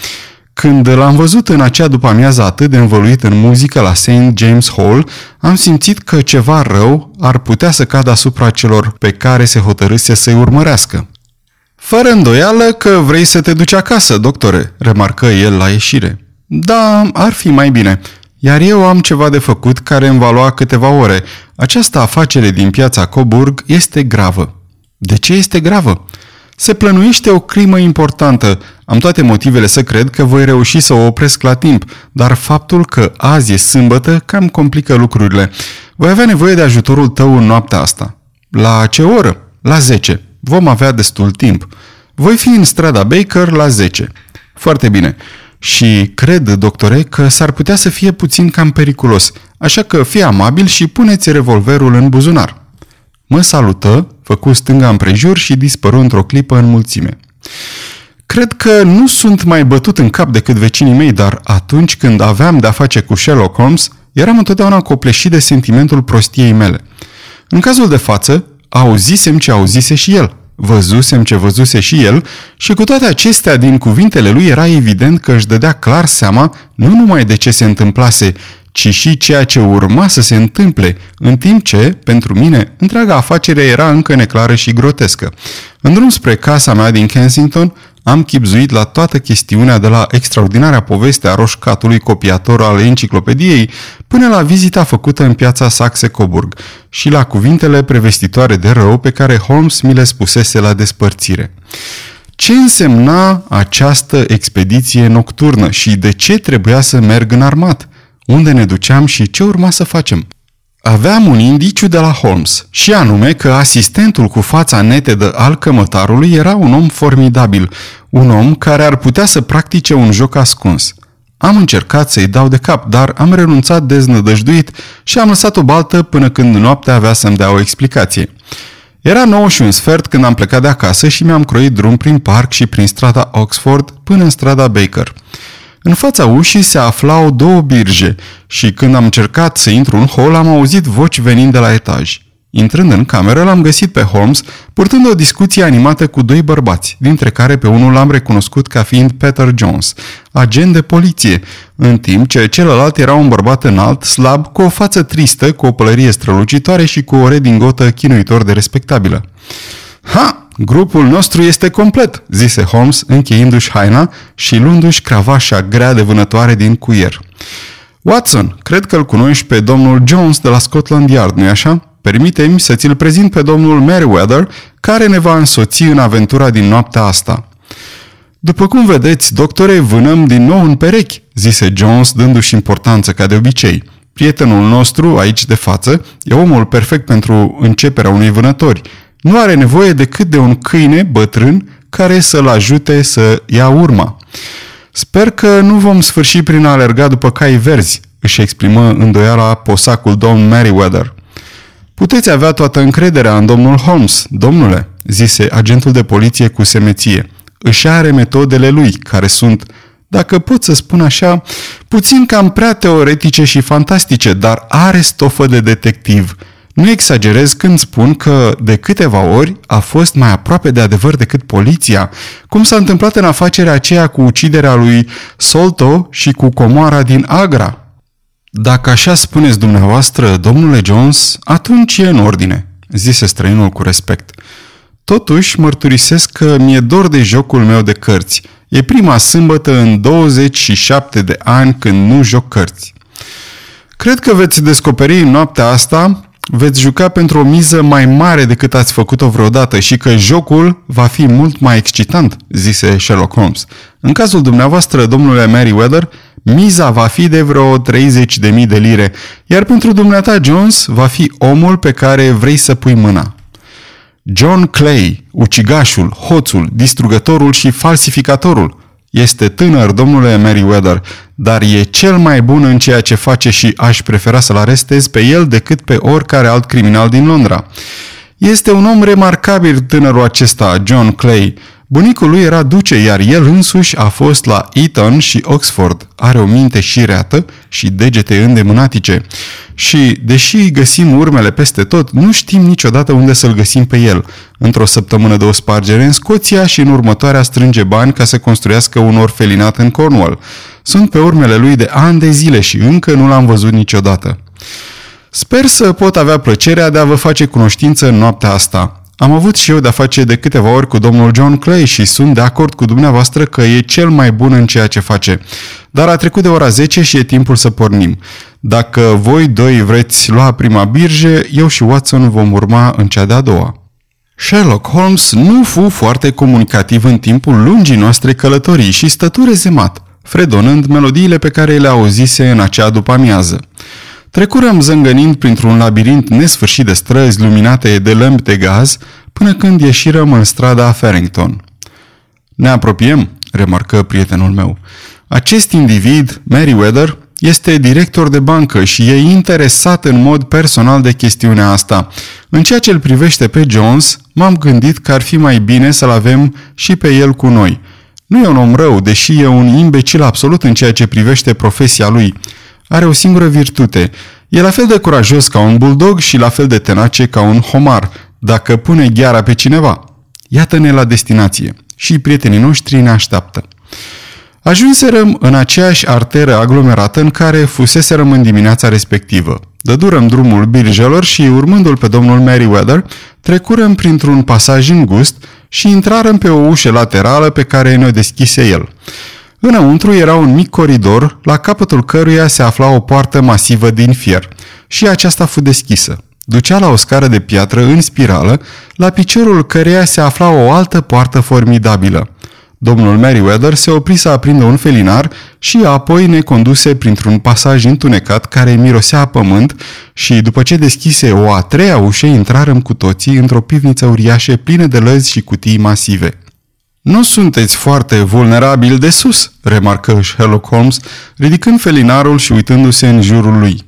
Speaker 1: Când l-am văzut în acea după-amiază atât de învăluit în muzică la St. James Hall, am simțit că ceva rău ar putea să cadă asupra celor pe care se hotărâse să-i urmărească. Fără îndoială că vrei să te duci acasă, doctore, remarcă el la ieșire. Da, ar fi mai bine. Iar eu am ceva de făcut care îmi va lua câteva ore. Această afacere din piața Coburg este gravă. De ce este gravă? Se plănuiește o crimă importantă. Am toate motivele să cred că voi reuși să o opresc la timp, dar faptul că azi e sâmbătă cam complică lucrurile. Voi avea nevoie de ajutorul tău în noaptea asta. La ce oră? La 10. Vom avea destul timp. Voi fi în strada Baker la 10. Foarte bine. Și cred, doctore, că s-ar putea să fie puțin cam periculos, așa că fii amabil și puneți revolverul în buzunar. Mă salută, făcu stânga împrejur și dispăru într-o clipă în mulțime. Cred că nu sunt mai bătut în cap decât vecinii mei, dar atunci când aveam de-a face cu Sherlock Holmes, eram întotdeauna copleșit de sentimentul prostiei mele. În cazul de față, auzisem ce auzise și el – Văzusem ce văzuse și el și cu toate acestea din cuvintele lui era evident că își dădea clar seama nu numai de ce se întâmplase, ci și ceea ce urma să se întâmple, în timp ce, pentru mine, întreaga afacere era încă neclară și grotescă. În drum spre casa mea din Kensington, am chipzuit la toată chestiunea de la extraordinarea poveste a roșcatului copiator al enciclopediei până la vizita făcută în piața Saxe-Coburg și la cuvintele prevestitoare de rău pe care Holmes mi le spusese la despărțire. Ce însemna această expediție nocturnă și de ce trebuia să merg în armat? Unde ne duceam și ce urma să facem? Aveam un indiciu de la Holmes, și anume că asistentul cu fața netedă al cămătarului era un om formidabil, un om care ar putea să practice un joc ascuns. Am încercat să-i dau de cap, dar am renunțat deznădăjduit și am lăsat o baltă până când noaptea avea să-mi dea o explicație. Era nouă și un sfert când am plecat de acasă și mi-am croit drum prin parc și prin strada Oxford până în strada Baker. În fața ușii se aflau două birje și când am încercat să intru în hol am auzit voci venind de la etaj. Intrând în cameră, l-am găsit pe Holmes purtând o discuție animată cu doi bărbați, dintre care pe unul l-am recunoscut ca fiind Peter Jones, agent de poliție, în timp ce celălalt era un bărbat înalt, slab, cu o față tristă, cu o pălărie strălucitoare și cu o redingotă chinuitor de respectabilă. Ha! Grupul nostru este complet, zise Holmes, încheindu-și haina și luându-și cravașa grea de vânătoare din cuier. Watson, cred că îl cunoști pe domnul Jones de la Scotland Yard, nu-i așa? Permite-mi să ți-l prezint pe domnul Meriwether, care ne va însoți în aventura din noaptea asta. După cum vedeți, doctore, vânăm din nou în perechi, zise Jones, dându-și importanță ca de obicei. Prietenul nostru, aici de față, e omul perfect pentru începerea unui vânători – nu are nevoie decât de un câine bătrân care să-l ajute să ia urma. Sper că nu vom sfârși prin a alerga după cai verzi, își exprimă îndoiala posacul domn Meriwether. Puteți avea toată încrederea în domnul Holmes, domnule, zise agentul de poliție cu semeție. Își are metodele lui, care sunt, dacă pot să spun așa, puțin cam prea teoretice și fantastice, dar are stofă de detectiv. Nu exagerez când spun că, de câteva ori, a fost mai aproape de adevăr decât poliția, cum s-a întâmplat în afacerea aceea cu uciderea lui Solto și cu comoara din Agra, dacă așa spuneți dumneavoastră, domnule Jones, atunci e în ordine, zise străinul cu respect. Totuși, mărturisesc că mi-e dor de jocul meu de cărți. E prima sâmbătă în 27 de ani când nu joc cărți. Cred că veți descoperi în noaptea asta, veți juca pentru o miză mai mare decât ați făcut-o vreodată și că jocul va fi mult mai excitant, zise Sherlock Holmes. În cazul dumneavoastră, domnule Meriwether, miza va fi de vreo 30.000 de lire, iar pentru dumneata Jones va fi omul pe care vrei să pui mâna. John Clay, ucigașul, hoțul, distrugătorul și falsificatorul. Este tânăr, domnule Meriwether, dar e cel mai bun în ceea ce face și aș prefera să-l arestez pe el decât pe oricare alt criminal din Londra. Este un om remarcabil tânărul acesta, John Clay, Bunicul lui era duce, iar el însuși a fost la Eton și Oxford. Are o minte șireată și degete îndemânatice. Și, deși găsim urmele peste tot, nu știm niciodată unde să-l găsim pe el. Într-o săptămână de o spargere în Scoția și în următoarea strânge bani ca să construiască un orfelinat în Cornwall. Sunt pe urmele lui de ani de zile și încă nu l-am văzut niciodată. Sper să pot avea plăcerea de a vă face cunoștință în noaptea asta. Am avut și eu de-a face de câteva ori cu domnul John Clay și sunt de acord cu dumneavoastră că e cel mai bun în ceea ce face. Dar a trecut de ora 10 și e timpul să pornim. Dacă voi doi vreți lua prima birje, eu și Watson vom urma în cea de-a doua. Sherlock Holmes nu fu foarte comunicativ în timpul lungii noastre călătorii și stătu rezemat, fredonând melodiile pe care le auzise în acea după amiază. Trecurăm zângănind printr-un labirint nesfârșit de străzi luminate de lămpi de gaz, până când ieșirăm în strada Farrington. Ne apropiem, remarcă prietenul meu. Acest individ, Meriwether, este director de bancă și e interesat în mod personal de chestiunea asta. În ceea ce îl privește pe Jones, m-am gândit că ar fi mai bine să-l avem și pe el cu noi. Nu e un om rău, deși e un imbecil absolut în ceea ce privește profesia lui – are o singură virtute. E la fel de curajos ca un bulldog și la fel de tenace ca un homar, dacă pune gheara pe cineva. Iată-ne la destinație și prietenii noștri ne așteaptă. Ajunserăm în aceeași arteră aglomerată în care fuseserăm în dimineața respectivă. Dădurăm drumul birjelor și, urmându-l pe domnul Meriwether, trecurăm printr-un pasaj îngust și intrarăm pe o ușă laterală pe care ne-o deschise el. Înăuntru era un mic coridor, la capătul căruia se afla o poartă masivă din fier, și aceasta fu deschisă. Ducea la o scară de piatră în spirală, la piciorul căreia se afla o altă poartă formidabilă. Domnul Meriwether se opri să aprindă un felinar și apoi ne conduse printr-un pasaj întunecat care mirosea a pământ și, după ce deschise o a treia ușă, intrarăm cu toții într-o pivniță uriașă plină de lăzi și cutii masive. Nu sunteți foarte vulnerabil de sus, remarcă Sherlock Holmes, ridicând felinarul și uitându-se în jurul lui.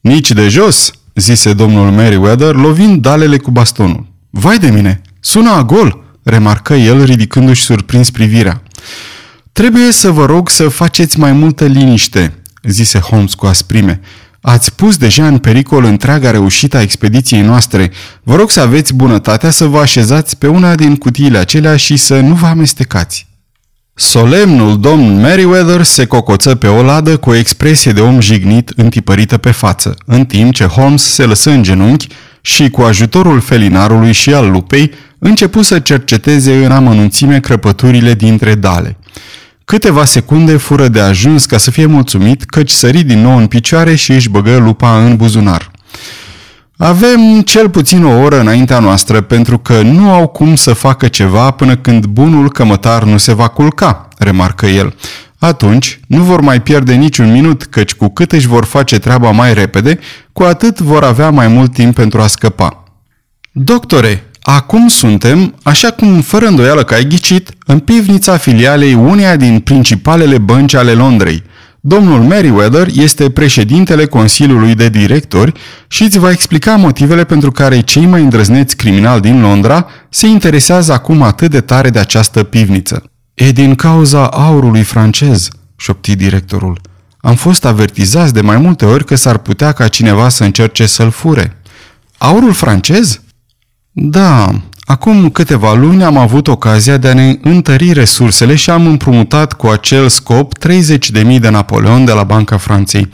Speaker 1: Nici de jos, zise domnul Meriwether, lovind dalele cu bastonul. Vai de mine, sună a gol, remarcă el, ridicându-și surprins privirea. Trebuie să vă rog să faceți mai multă liniște, zise Holmes cu asprime. Ați pus deja în pericol întreaga reușită a expediției noastre. Vă rog să aveți bunătatea să vă așezați pe una din cutiile acelea și să nu vă amestecați. Solemnul domn Meriwether se cocoță pe o ladă cu o expresie de om jignit întipărită pe față, în timp ce Holmes se lăsă în genunchi și, cu ajutorul felinarului și al lupei, începu să cerceteze în amănunțime crăpăturile dintre dale. Câteva secunde fură de ajuns ca să fie mulțumit, căci sări din nou în picioare și își băgă lupa în buzunar. Avem cel puțin o oră înaintea noastră pentru că nu au cum să facă ceva până când bunul cămătar nu se va culca, remarcă el. Atunci nu vor mai pierde niciun minut, căci cu cât își vor face treaba mai repede, cu atât vor avea mai mult timp pentru a scăpa. Doctore, Acum suntem, așa cum fără îndoială că ai ghicit, în pivnița filialei uneia din principalele bănci ale Londrei. Domnul Meriwether este președintele Consiliului de Directori și îți va explica motivele pentru care cei mai îndrăzneți criminali din Londra se interesează acum atât de tare de această pivniță. E din cauza aurului francez, șopti directorul. Am fost avertizați de mai multe ori că s-ar putea ca cineva să încerce să-l fure. Aurul francez? Da, acum câteva luni am avut ocazia de a ne întări resursele și am împrumutat cu acel scop 30.000 de Napoleon de la Banca Franței.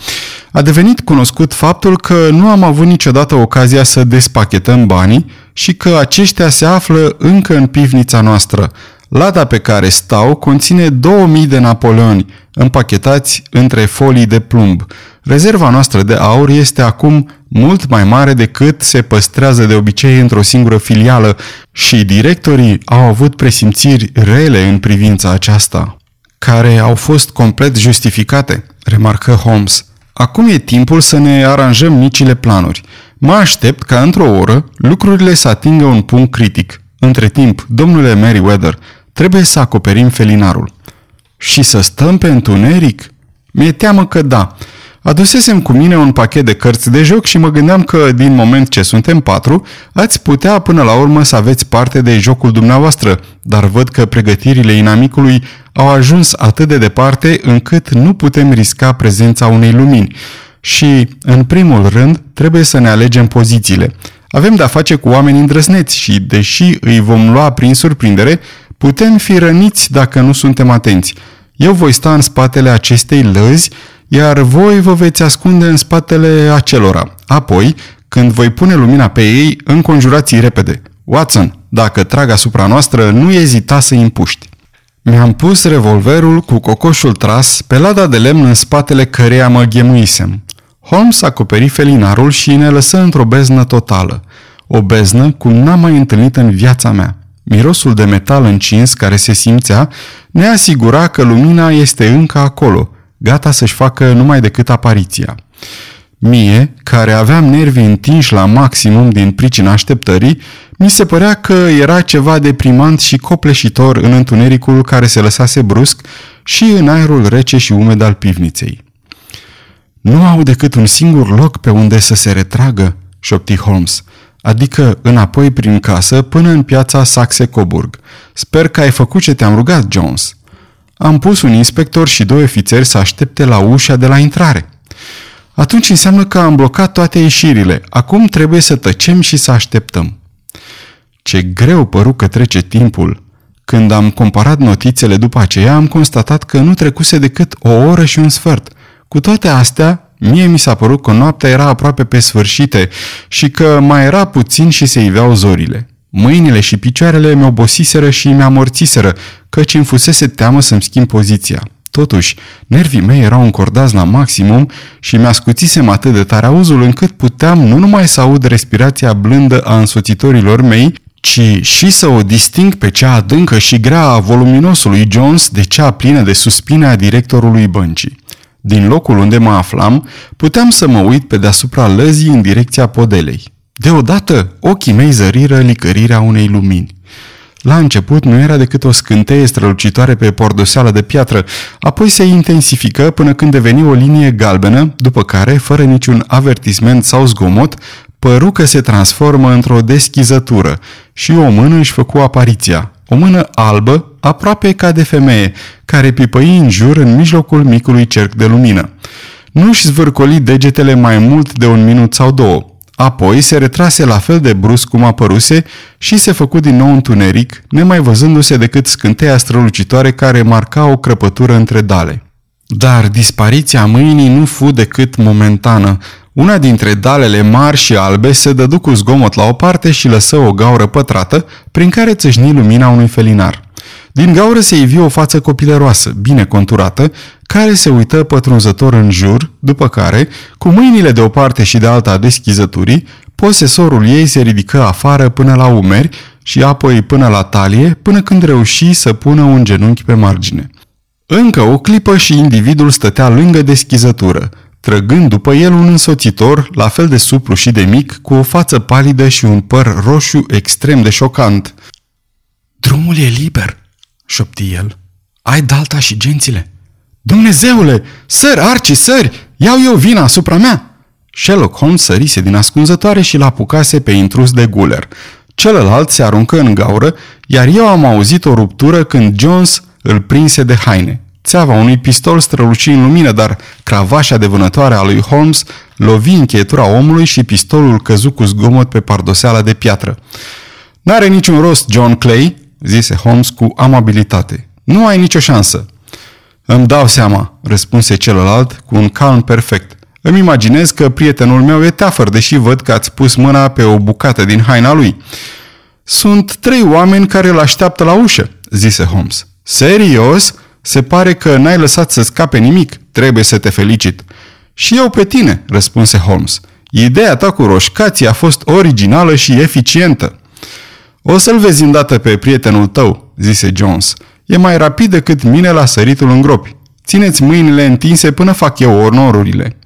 Speaker 1: A devenit cunoscut faptul că nu am avut niciodată ocazia să despachetăm banii și că aceștia se află încă în pivnița noastră. Lada pe care stau conține 2000 de napoleoni, împachetați între folii de plumb. Rezerva noastră de aur este acum mult mai mare decât se păstrează de obicei într-o singură filială și directorii au avut presimțiri rele în privința aceasta, care au fost complet justificate, remarcă Holmes. Acum e timpul să ne aranjăm micile planuri. Mă aștept ca într-o oră lucrurile să atingă un punct critic. Între timp, domnule Meriwether, trebuie să acoperim felinarul. Și să stăm pe întuneric? Mi-e teamă că da. Adusesem cu mine un pachet de cărți de joc și mă gândeam că, din moment ce suntem patru, ați putea până la urmă să aveți parte de jocul dumneavoastră, dar văd că pregătirile inamicului au ajuns atât de departe încât nu putem risca prezența unei lumini. Și, în primul rând, trebuie să ne alegem pozițiile. Avem de-a face cu oameni îndrăzneți și, deși îi vom lua prin surprindere, putem fi răniți dacă nu suntem atenți. Eu voi sta în spatele acestei lăzi iar voi vă veți ascunde în spatele acelora. Apoi, când voi pune lumina pe ei, înconjurați repede. Watson, dacă trag asupra noastră, nu ezita să-i împuști. Mi-am pus revolverul cu cocoșul tras pe lada de lemn în spatele căreia mă ghemuisem. Holmes acoperi felinarul și ne lăsă într-o beznă totală. O beznă cum n-am mai întâlnit în viața mea. Mirosul de metal încins care se simțea ne asigura că lumina este încă acolo – gata să-și facă numai decât apariția. Mie, care aveam nervii întinși la maximum din pricina așteptării, mi se părea că era ceva deprimant și copleșitor în întunericul care se lăsase brusc și în aerul rece și umed al pivniței. Nu au decât un singur loc pe unde să se retragă, șopti Holmes, adică înapoi prin casă până în piața Saxe-Coburg. Sper că ai făcut ce te-am rugat, Jones. Am pus un inspector și doi ofițeri să aștepte la ușa de la intrare. Atunci înseamnă că am blocat toate ieșirile. Acum trebuie să tăcem și să așteptăm. Ce greu păru că trece timpul. Când am comparat notițele după aceea, am constatat că nu trecuse decât o oră și un sfert. Cu toate astea, mie mi s-a părut că noaptea era aproape pe sfârșite și că mai era puțin și se iveau zorile. Mâinile și picioarele mi-obosiseră și mi-amorțiseră, căci îmi fusese teamă să-mi schimb poziția. Totuși, nervii mei erau încordați la maximum și mi-ascuțisem atât de tare auzul încât puteam nu numai să aud respirația blândă a însoțitorilor mei, ci și să o disting pe cea adâncă și grea a voluminosului Jones de cea plină de suspine a directorului băncii. Din locul unde mă aflam, puteam să mă uit pe deasupra lăzii în direcția podelei. Deodată, ochii mei zăriră licărirea unei lumini. La început nu era decât o scânteie strălucitoare pe pordoseală de piatră, apoi se intensifică până când deveni o linie galbenă, după care, fără niciun avertisment sau zgomot, păru că se transformă într-o deschizătură și o mână își făcu apariția. O mână albă, aproape ca de femeie, care pipăi în jur în mijlocul micului cerc de lumină. Nu își zvârcoli degetele mai mult de un minut sau două. Apoi se retrase la fel de brusc cum apăruse și se făcu din nou întuneric, nemai văzându-se decât scânteia strălucitoare care marca o crăpătură între dale. Dar dispariția mâinii nu fu decât momentană. Una dintre dalele mari și albe se dădu cu zgomot la o parte și lăsă o gaură pătrată, prin care țâșni lumina unui felinar. Din gaură se ivi o față copileroasă, bine conturată, care se uită pătrunzător în jur, după care, cu mâinile de o parte și de alta a deschizăturii, posesorul ei se ridică afară până la umeri și apoi până la talie, până când reuși să pună un genunchi pe margine. Încă o clipă și individul stătea lângă deschizătură. trăgând după el un însoțitor, la fel de suplu și de mic, cu o față palidă și un păr roșu extrem de șocant. Drumul e liber, șopti el. Ai dalta și gențile. Dumnezeule, sări, arci, sări, iau eu vina asupra mea. Sherlock Holmes sărise din ascunzătoare și l-apucase pe intrus de guler. Celălalt se aruncă în gaură, iar eu am auzit o ruptură când Jones îl prinse de haine. Țeava unui pistol străluci în lumină, dar cravașa de vânătoare a lui Holmes lovi încheietura omului și pistolul căzu cu zgomot pe pardoseala de piatră. N-are niciun rost, John Clay, zise Holmes cu amabilitate. Nu ai nicio șansă. Îmi dau seama, răspunse celălalt cu un calm perfect. Îmi imaginez că prietenul meu e teafăr, deși văd că ați pus mâna pe o bucată din haina lui. Sunt trei oameni care îl așteaptă la ușă, zise Holmes. Serios? Se pare că n-ai lăsat să scape nimic. Trebuie să te felicit. Și eu pe tine, răspunse Holmes. Ideea ta cu roșcații a fost originală și eficientă. O să-l vezi îndată pe prietenul tău, zise Jones. E mai rapid decât mine la săritul în gropi. Țineți mâinile întinse până fac eu onorurile.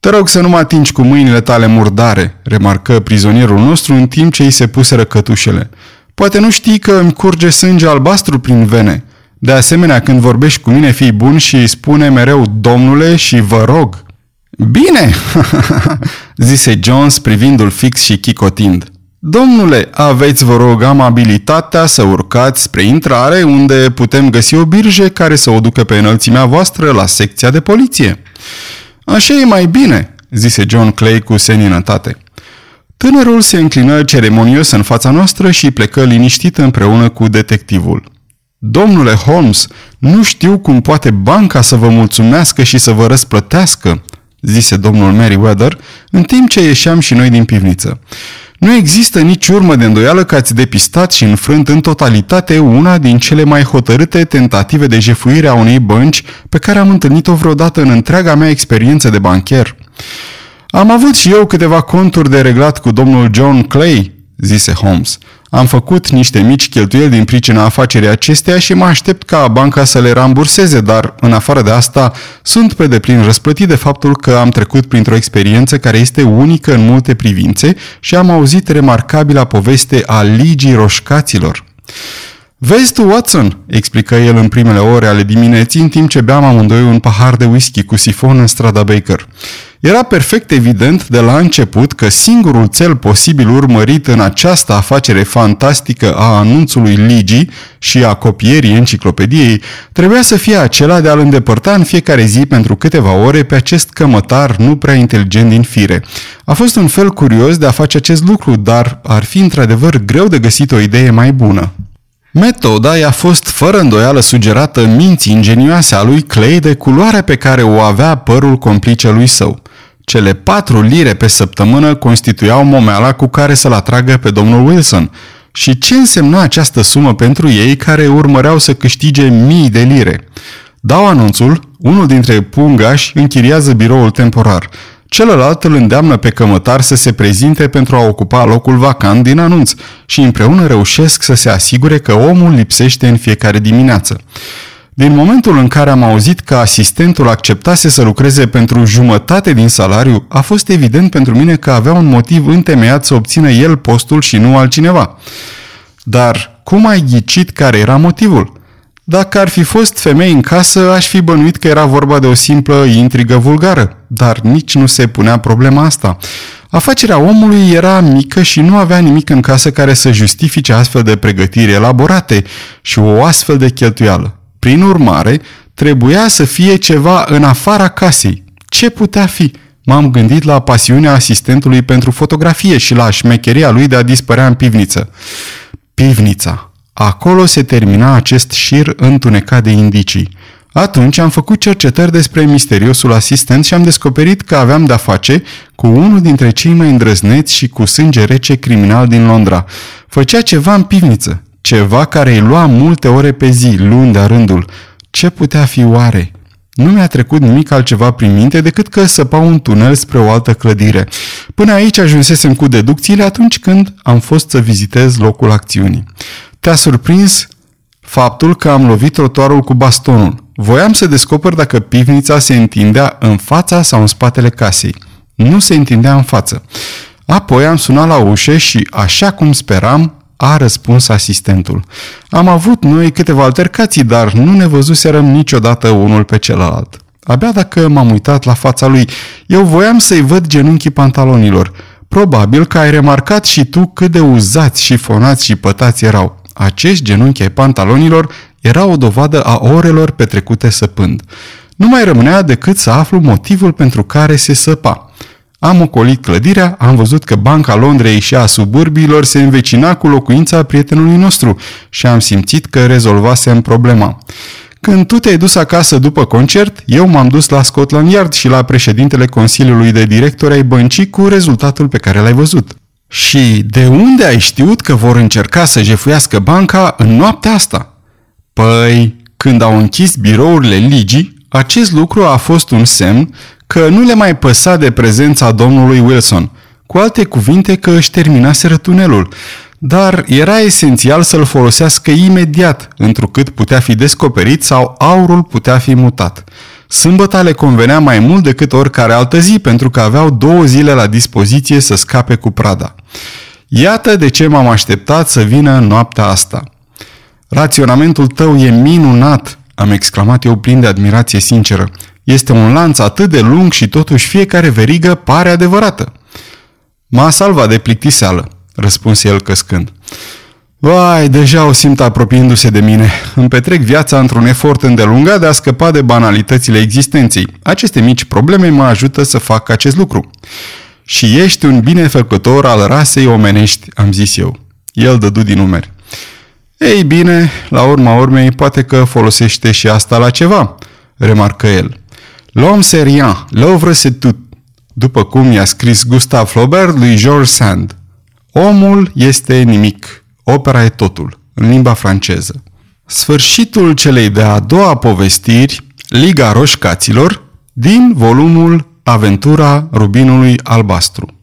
Speaker 1: Te rog să nu mă atingi cu mâinile tale murdare, remarcă prizonierul nostru în timp ce îi se puseră cătușele. Poate nu știi că îmi curge sânge albastru prin vene. De asemenea, când vorbești cu mine, fii bun și îi spune mereu domnule și vă rog. Bine, <laughs> zise Jones privindu-l fix și chicotind. Domnule, aveți, vă rog, amabilitatea să urcați spre intrare unde putem găsi o birje care să o ducă pe înălțimea voastră la secția de poliție. Așa e mai bine, zise John Clay cu seninătate. Tânărul se înclină ceremonios în fața noastră și plecă liniștit împreună cu detectivul. Domnule Holmes, nu știu cum poate banca să vă mulțumească și să vă răsplătească, zise domnul Meriwether, în timp ce ieșeam și noi din pivniță. Nu există nici urmă de îndoială că ați depistat și înfrânt în totalitate una din cele mai hotărâte tentative de jefuire a unei bănci pe care am întâlnit-o vreodată în întreaga mea experiență de bancher. Am avut și eu câteva conturi de reglat cu domnul John Clay, zise Holmes. Am făcut niște mici cheltuieli din pricina afacerii acesteia și mă aștept ca banca să le ramburseze, dar, în afară de asta, sunt pe deplin răsplătit de faptul că am trecut printr-o experiență care este unică în multe privințe și am auzit remarcabila poveste a ligii roșcaților. Vezi tu, Watson, explică el în primele ore ale dimineții, în timp ce beam amândoi un pahar de whisky cu sifon în strada Baker. Era perfect evident de la început că singurul cel posibil urmărit în această afacere fantastică a anunțului ligii și a copierii enciclopediei trebuia să fie acela de a-l îndepărta în fiecare zi pentru câteva ore pe acest cămătar nu prea inteligent din fire. A fost un fel curios de a face acest lucru, dar ar fi într-adevăr greu de găsit o idee mai bună. Metoda i-a fost fără îndoială sugerată minții ingenioase a lui Clay de culoarea pe care o avea părul complicelui său. Cele patru lire pe săptămână constituiau momeala cu care să-l atragă pe domnul Wilson. Și ce însemna această sumă pentru ei care urmăreau să câștige mii de lire? Dau anunțul, unul dintre pungași închiriază biroul temporar. Celălalt îl îndeamnă pe cămătar să se prezinte pentru a ocupa locul vacant din anunț și împreună reușesc să se asigure că omul lipsește în fiecare dimineață. Din momentul în care am auzit că asistentul acceptase să lucreze pentru jumătate din salariu, a fost evident pentru mine că avea un motiv întemeiat să obțină el postul și nu altcineva. Dar cum ai ghicit care era motivul? Dacă ar fi fost femei în casă, aș fi bănuit că era vorba de o simplă intrigă vulgară, dar nici nu se punea problema asta. Afacerea omului era mică și nu avea nimic în casă care să justifice astfel de pregătiri elaborate și o astfel de cheltuială. Prin urmare, trebuia să fie ceva în afara casei. Ce putea fi? M-am gândit la pasiunea asistentului pentru fotografie și la șmecheria lui de a dispărea în pivniță. Pivnița. Acolo se termina acest șir întunecat de indicii. Atunci am făcut cercetări despre misteriosul asistent și am descoperit că aveam de-a face cu unul dintre cei mai îndrăzneți și cu sânge rece criminal din Londra. Făcea ceva în pivniță, ceva care îi lua multe ore pe zi, luni de rândul. Ce putea fi oare? Nu mi-a trecut nimic altceva prin minte decât că săpa un tunel spre o altă clădire. Până aici ajunsesem cu deducțiile atunci când am fost să vizitez locul acțiunii. Te-a surprins faptul că am lovit trotuarul cu bastonul. Voiam să descoper dacă pivnița se întindea în fața sau în spatele casei. Nu se întindea în față. Apoi am sunat la ușă și, așa cum speram, a răspuns asistentul. Am avut noi câteva altercații, dar nu ne văzuserăm niciodată unul pe celălalt. Abia dacă m-am uitat la fața lui, eu voiam să-i văd genunchii pantalonilor. Probabil că ai remarcat și tu cât de uzați și fonați și pătați erau. Acești genunchi ai pantalonilor era o dovadă a orelor petrecute săpând. Nu mai rămânea decât să aflu motivul pentru care se săpa. Am ocolit clădirea, am văzut că Banca Londrei și a suburbiilor se învecina cu locuința prietenului nostru și am simțit că rezolvasem problema. Când tu te-ai dus acasă după concert, eu m-am dus la Scotland Yard și la președintele Consiliului de Directori ai băncii cu rezultatul pe care l-ai văzut. Și de unde ai știut că vor încerca să jefuiască banca în noaptea asta? Păi, când au închis birourile ligii, acest lucru a fost un semn că nu le mai păsa de prezența domnului Wilson, cu alte cuvinte că își terminaseră tunelul, dar era esențial să-l folosească imediat, întrucât putea fi descoperit sau aurul putea fi mutat. Sâmbăta le convenea mai mult decât oricare altă zi, pentru că aveau două zile la dispoziție să scape cu prada. Iată de ce m-am așteptat să vină noaptea asta. Raționamentul tău e minunat, am exclamat eu plin de admirație sinceră. Este un lanț atât de lung și totuși fiecare verigă pare adevărată. M-a salvat de plictiseală, răspunse el căscând. Vai, deja o simt apropiindu-se de mine. Îmi petrec viața într-un efort îndelungat de a scăpa de banalitățile existenței. Aceste mici probleme mă ajută să fac acest lucru. Și ești un binefăcător al rasei omenești, am zis eu. El dădu din numeri. Ei bine, la urma urmei, poate că folosește și asta la ceva, remarcă el. L'homme c'est rien, l'œuvre c'est tout, după cum i-a scris Gustave Flaubert lui George Sand. Omul este nimic, opera e totul, în limba franceză. Sfârșitul celei de-a doua povestiri, Liga Roșcaților, din volumul Aventura Rubinului Albastru.